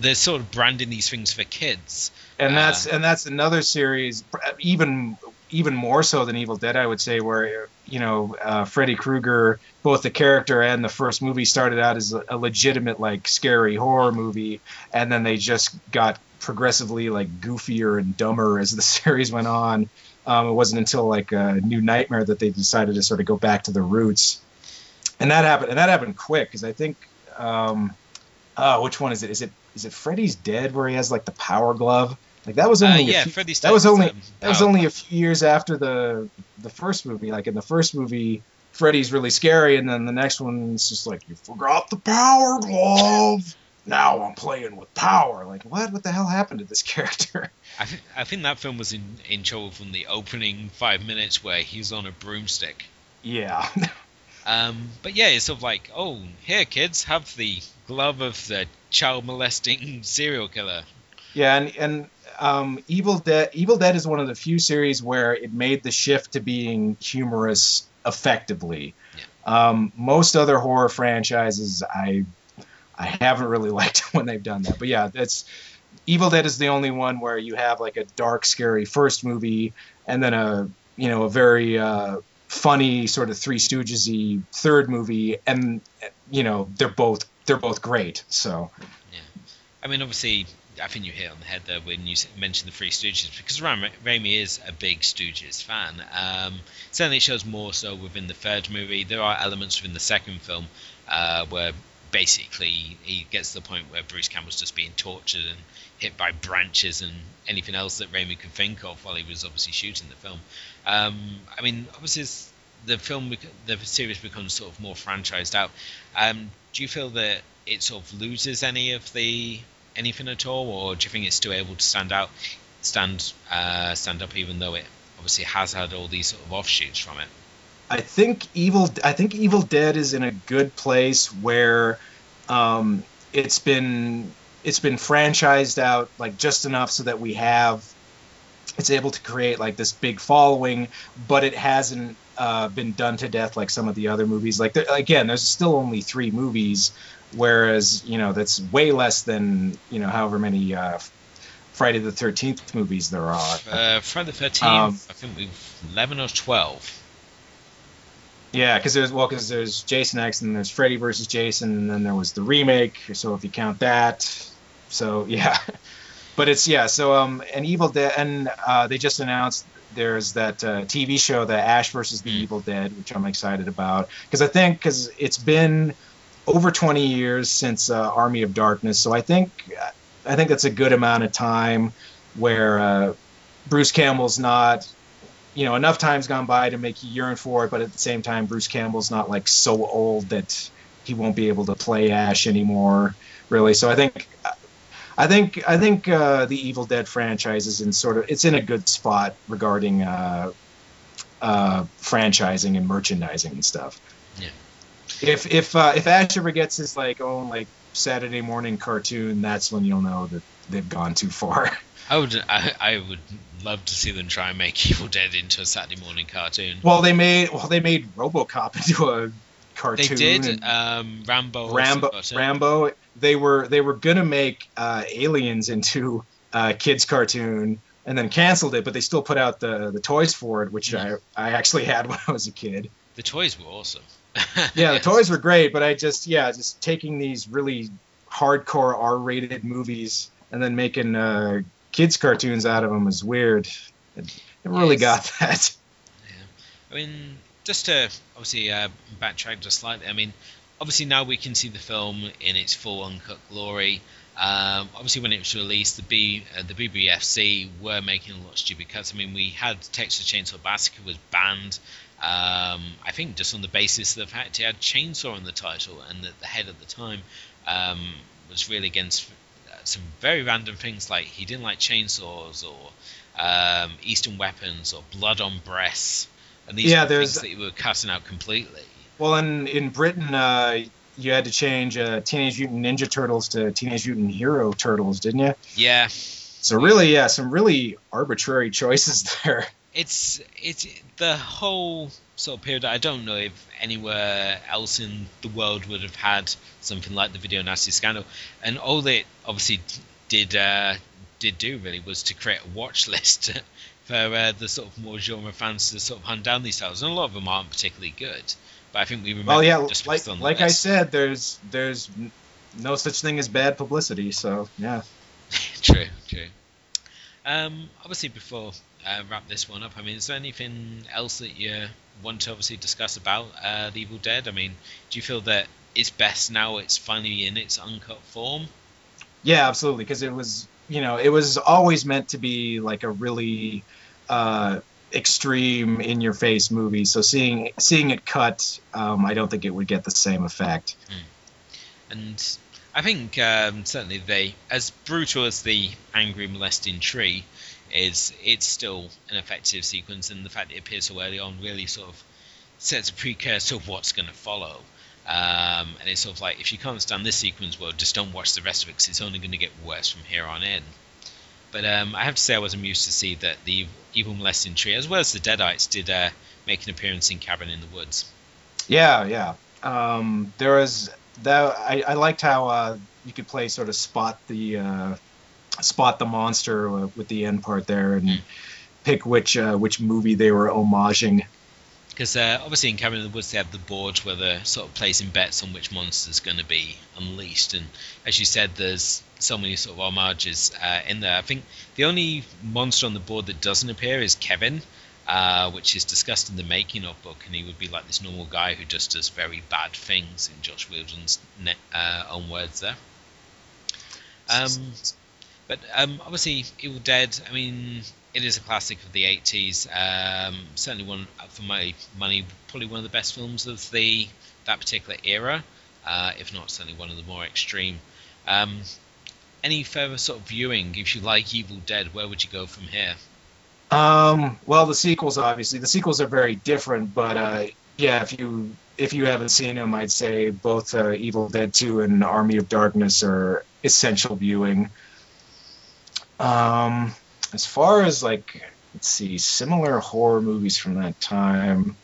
they're sort of branding these things for kids and that's uh, and that's another series even even more so than Evil Dead, I would say, where you know uh, Freddy Krueger, both the character and the first movie started out as a, a legitimate like scary horror movie, and then they just got progressively like goofier and dumber as the [LAUGHS] series went on. Um, it wasn't until like a New Nightmare that they decided to sort of go back to the roots, and that happened. And that happened quick because I think, um, uh, which one is it? Is it is it Freddy's Dead where he has like the power glove? Like that was Uh, only a yeah, few- that was only um, that was only a few years after the the first movie. Like in the first movie, Freddy's really scary, and then the next one it's just like you forgot the power glove. Now I'm playing with power. Like what? What the hell happened to this [LAUGHS] character? I, th- I think that film was in, in trouble from the opening five minutes where he's on a broomstick. Yeah. [LAUGHS] Um, but yeah, it's sort of like, oh, here, kids, have the glove of the child molesting [LAUGHS] serial killer. Yeah, and and um, Evil Dead Evil Dead is one of the few series where it made the shift to being humorous effectively. Um, most other horror franchises, I I haven't really [LAUGHS] liked when they've done that. But yeah, that's Evil Dead is the only one where you have like a dark, scary first movie, and then a you know a very uh, funny sort of Three Stooges-y third movie, and you know they're both they're both great. So yeah, I mean, obviously, I think you hit on the head there when you mentioned the Three Stooges, because Sam Raimi is a big Stooges fan. Um, certainly, it shows more so within the third movie. There are elements within the second film uh, where basically he gets to the point where Bruce Campbell's just being tortured and hit by branches and anything else that Raimi could think of while he was obviously shooting the film. Um, I mean, obviously, the film, the series becomes sort of more franchised out. Um, do you feel that it sort of loses any of the anything at all, or do you think it's still able to stand out, stand uh, stand up, even though it obviously has had all these sort of offshoots from it? I think Evil I think Evil Dead is in a good place where um, it's been it's been franchised out like just enough so that we have it's able to create like this big following, but it hasn't uh, been done to death like some of the other movies. Like there, again, there's still only three movies, whereas you know that's way less than you know however many uh, Friday the Thirteenth movies there are. Uh, Friday the Thirteenth, Um, I think we've eleven or twelve. Yeah, because there's well, because there's Jason X and there's Freddy versus Jason, and then there was the remake. So if you count that, so [LAUGHS] yeah, but it's yeah. So um, an Evil Dead, and uh, they just announced there's that uh, TV show, the Ash versus the Evil Dead, which I'm excited about because I think because it's been over 20 years since uh, Army of Darkness, so I think I think that's a good amount of time where uh, Bruce Campbell's not you know, enough time's gone by to make you yearn for it, but at the same time, Bruce Campbell's not like so old that he won't be able to play Ash anymore, really. So I think, I think, I think uh, the Evil Dead franchise is in sort of it's in a good spot regarding uh, uh, franchising and merchandising and stuff. Yeah. If if uh, if Ash ever gets his like own like Saturday morning cartoon, that's when you'll know that they've gone too far. I would, I, I would love to see them try and make [LAUGHS] Evil Dead into a Saturday morning cartoon. Well, they made well they made RoboCop [LAUGHS] into a cartoon. They did. Um, Rambo. Rambo. Rambo. They were they were gonna make uh, Aliens into a kids cartoon and then canceled it, but they still put out the the toys for it, which I I actually [LAUGHS] had when I was a kid. The toys were awesome. Yeah, the toys were great, but I just yeah just taking these really hardcore R-rated movies and then making uh, kids cartoons out of them is weird. It, it really Yes. got that. Yeah. I mean, just to obviously uh, backtrack just slightly. I mean, obviously now we can see the film in its full uncut glory. Um, obviously, when it was released, the B uh, the BBFC were making a lot of stupid cuts. I mean, we had Texas Chainsaw Massacre was banned. Um, I think just on the basis of the fact it had chainsaw in the title, and that the head at the time um, was really against some very random things like he didn't like chainsaws or um, Eastern weapons or blood on breasts, and these Yeah, things that you were cutting out completely. Well, in in Britain, uh, you had to change uh, Teenage Mutant Ninja Turtles to Teenage Mutant Hero Turtles, didn't you? Yeah, So really, yeah, some really arbitrary [LAUGHS] choices there. it's it's the whole sort of period. I don't know if anywhere else in the world would have had something like the video nasty scandal, and all they obviously did uh, did do really was to create a watch [LAUGHS] list for uh, the sort of more genre fans to sort of hunt down these titles, and a lot of them aren't particularly good. But I think we remember Well, yeah, just like on the like I said, there's there's no such thing as bad publicity. So yeah. [LAUGHS] true, true. Um, obviously, before uh, wrap this one up, I mean, is there anything else that you want to obviously discuss about uh, the Evil Dead? I mean, do you feel that it's best now? It's finally in its uncut form. Yeah, absolutely. Because it was you know, it was always meant to be like a really uh, extreme, in your face movie. So seeing seeing it cut, um, I don't think it would get the same effect. And I think um, certainly they, as brutal as the angry molesting tree is, it's still an effective sequence, and the fact it appears so early on really sort of sets a precursor of what's going to follow. Um, and it's sort of like if you can't stand this sequence, well, just don't watch the rest of it because it's only going to get worse from here on in. But um, I have to say, I was amused to see that the evil molesting tree, as well as the Deadites, did uh, make an appearance in Cabin in the Woods. Yeah, yeah. Um, there was that. I, I liked how uh, you could play sort of spot the uh, spot the monster uh, with the end part there and pick which uh, which movie they were homaging. Because uh, obviously in Cabin in the Woods they have the board where they're sort of placing bets on which monster's going to be unleashed, and as you said, there's so many sort of homages uh, in there. I think the only monster on the board that doesn't appear is Kevin, uh, which is discussed in the making of book, and he would be like this normal guy who just does very bad things in Josh Whedon's ne- uh, own words there. Um, but um, obviously, Evil Dead. I mean, it is a classic of the 80s. Um, certainly one for my money, probably one of the best films of the that particular era, uh, if not certainly one of the more extreme. Um, any further sort of viewing, if you like Evil Dead, where would you go from here? Um, well, the sequels obviously the sequels are very different, but uh, yeah, if you if you haven't seen them, I'd say both uh, Evil Dead 2 and Army of Darkness are essential viewing. Um, as far as like let's see similar horror movies from that time.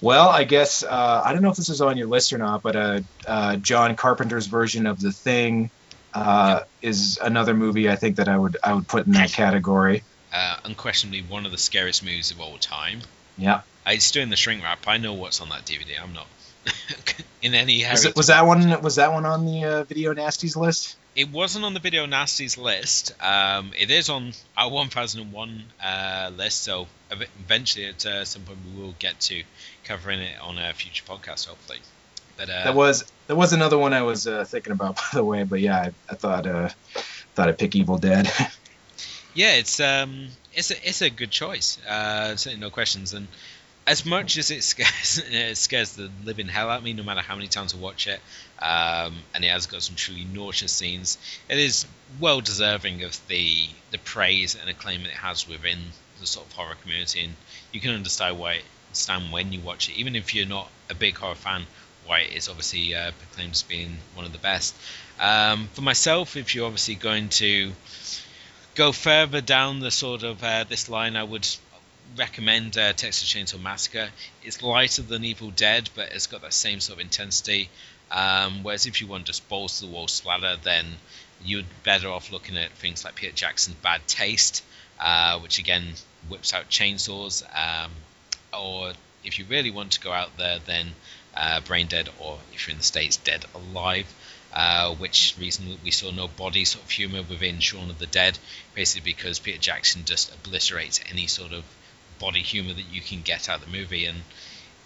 Well, I guess uh, I don't know if this is on your list or not, but uh, uh, John Carpenter's version of The Thing uh, is another movie I think that I would I would put in that category. Uh, unquestionably one of the scariest movies of all time. Yeah. It's doing the shrink wrap. I know what's on that DVD. I'm not [LAUGHS] in any Was, it, was that one? Was that one on the uh, video nasties list? It wasn't on the Video Nasties list. Um, it is on our 1001 uh, list, so eventually at uh, some point we will get to covering it on a future podcast, hopefully. But uh, That was that was another one I was uh, thinking about, [LAUGHS] by the way. But yeah, I, I thought uh, thought I'd pick Evil Dead. [LAUGHS] yeah, it's um, it's a it's a good choice. Uh, certainly no questions. And as much as it scares [LAUGHS] it scares the living hell out of me, no matter how many times I watch it, um, and it has got some truly nauseous scenes, it is well deserving of the the praise and acclaim that it has within the sort of horror community. And you can understand why understand when you watch it, even if you're not a big horror fan, why it is obviously uh, proclaimed as being one of the best. Um, for myself, if you're obviously going to go further down the sort of uh, this line, I would recommend uh, Texas Chainsaw Massacre. It's lighter than Evil Dead, but it's got that same sort of intensity. Um, whereas if you want just balls to the wall splatter, then you're better off looking at things like Peter Jackson's Bad Taste, uh, which again whips out chainsaws. Um, or if you really want to go out there, then uh, Brain Dead, or if you're in the States, Dead Alive. Uh, which reason we saw no body sort of humor within Shaun of the Dead, basically because Peter Jackson just obliterates any sort of body humor that you can get out of the movie. And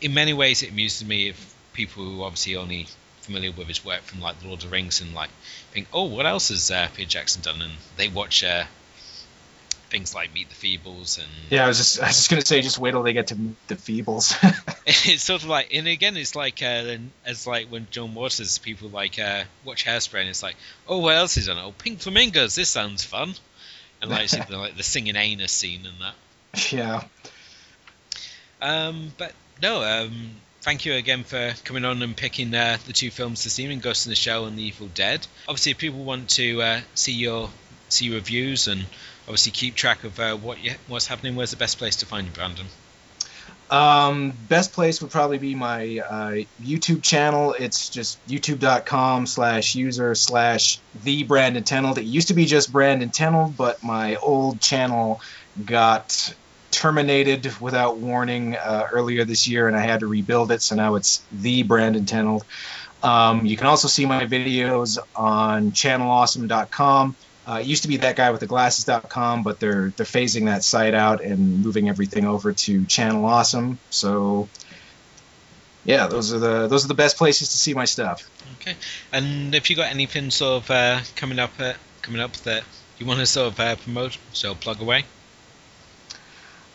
in many ways, it amuses me if people who are obviously only familiar with his work from like The Lord of the Rings and like think, oh, what else has uh, Peter Jackson done? And they watch uh, things like Meet the Feebles and yeah, I was just I was just gonna say, just wait till they get to meet the Feebles. [LAUGHS] [LAUGHS] it's sort of like, and again, it's like uh, as like when John Waters, people like uh, watch Hairspray, and it's like, oh, what else is on? Oh, Pink Flamingos. This sounds fun. And [LAUGHS] like, the, like the singing anus scene and that. Yeah. Um, but no, um, thank you again for coming on and picking uh, the two films this evening, Ghost in the Shell and The Evil Dead. Obviously, if people want to uh, see your see your reviews and obviously keep track of uh, what you, what's happening, where's the best place to find you, Brandon? Um, best place would probably be my uh, YouTube channel. It's just youtube.com slash user slash the Brandon Tenold. It used to be just Brandon Tenold, but my old channel got terminated without warning uh, earlier this year, and I had to rebuild it. So now it's the Brandon Tenold. Um, you can also see my videos on channelawesome.com. Uh, it used to be that guy with the glasses.com, but they're they're phasing that site out and moving everything over to Channel Awesome. So yeah, those are the those are the best places to see my stuff. Okay, and if you got anything sort of uh, coming up uh, coming up that You want to sort of uh, promote, so plug away.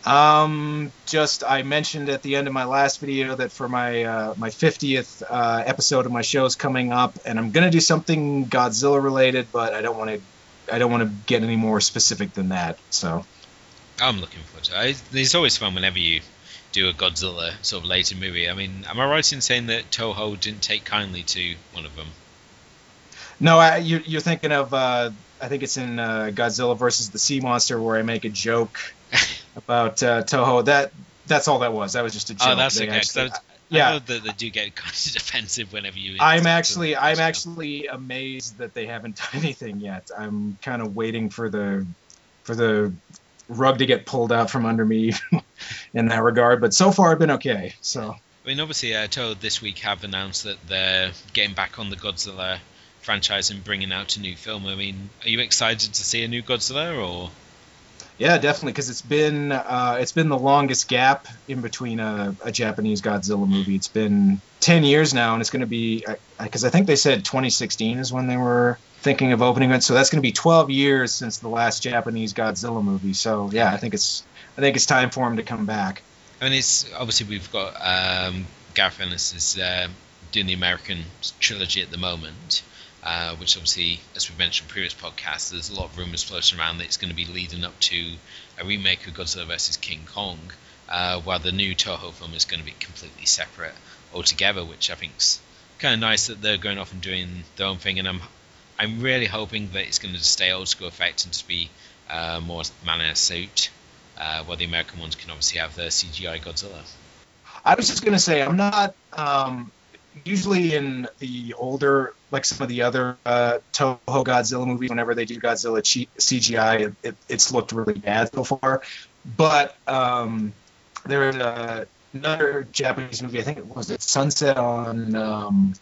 Um, just I mentioned at the end of my last video that for my uh, my 50th uh, episode of my show is coming up, and I'm gonna do something Godzilla related, but I don't want to I don't want to get any more specific than that. So I'm looking forward to it. I- It's always fun whenever you do a Godzilla sort of later movie. I mean, am I right in saying that Toho didn't take kindly to one of them? no, I, you, you're thinking of uh, I think it's in uh, Godzilla versus the Sea Monster where I make a joke [LAUGHS] about uh, Toho. That that's all that was. That was just a joke. Oh, that's They okay. 'cause actually- was- yeah. I know that they do get kind of [LAUGHS] defensive whenever you. I'm actually. I'm actually amazed that they haven't done [LAUGHS] anything yet. I'm kind of waiting for the for the rug to get pulled out from under me [LAUGHS] in that regard. But so far, I've been okay. So I mean, obviously, uh, Toho this week have announced that they're getting back on the Godzilla franchise and bringing out a new film. I mean, are you excited to see a new Godzilla or? Yeah, definitely because it's been uh, it's been the longest gap in between a, a Japanese Godzilla movie. It's been ten years now, and it's going to be because I think they said 2016 is when they were thinking of opening it. So that's going to be 12 years since the last Japanese Godzilla movie. So yeah, I think it's I think it's time for him to come back. I mean, it's obviously we've got um, Gareth Ennis is uh, doing the American trilogy at the moment, uh, which obviously, as we mentioned in previous podcasts, there's a lot of rumors floating around that it's going to be leading up to a remake of Godzilla vs King Kong, uh, while the new Toho film is going to be completely separate altogether, which I think's kind of nice that they're going off and doing their own thing, and I'm I'm really hoping that it's going to stay old school effect and just be uh, more man in a suit, uh, while the American ones can obviously have their CGI Godzilla. I was just gonna say I'm not um, usually in the older like some of the other uh, Toho Godzilla movies. Whenever they do Godzilla CGI, it, it, it's looked really bad so far. But um, there is a, another Japanese movie. I think it was it Sunset on um,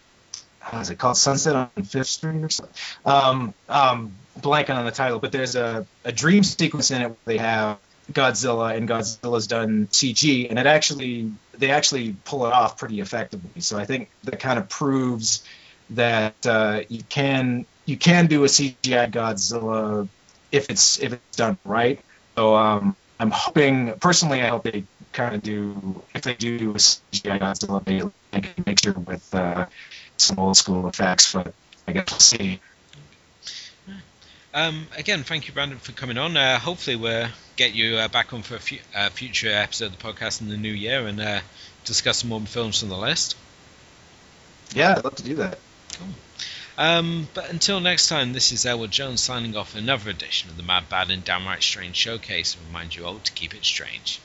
how is it called? Sunset on Fifth Street or something. Um, um, blanking on the title, but there's a, a dream sequence in it where they have Godzilla and Godzilla's done CG, and it actually they actually pull it off pretty effectively. So I think that kind of proves that uh, you can you can do a CGI Godzilla if it's if it's done right. So um, I'm hoping personally, I hope they kind of do if they do a CGI Godzilla, they make a mixture with uh, some old school effects. But I guess we'll see. Um, again, thank you, Brandon, for coming on. Uh, hopefully, we'll get you uh, back on for a fu- uh, future episode of the podcast in the new year and uh, discuss some more films from the list. Yeah, I'd love to do that. Um, but until next time, this is Elwood Jones signing off another edition of the Mad, Bad, and Downright Strange Showcase. And remind you all to keep it strange.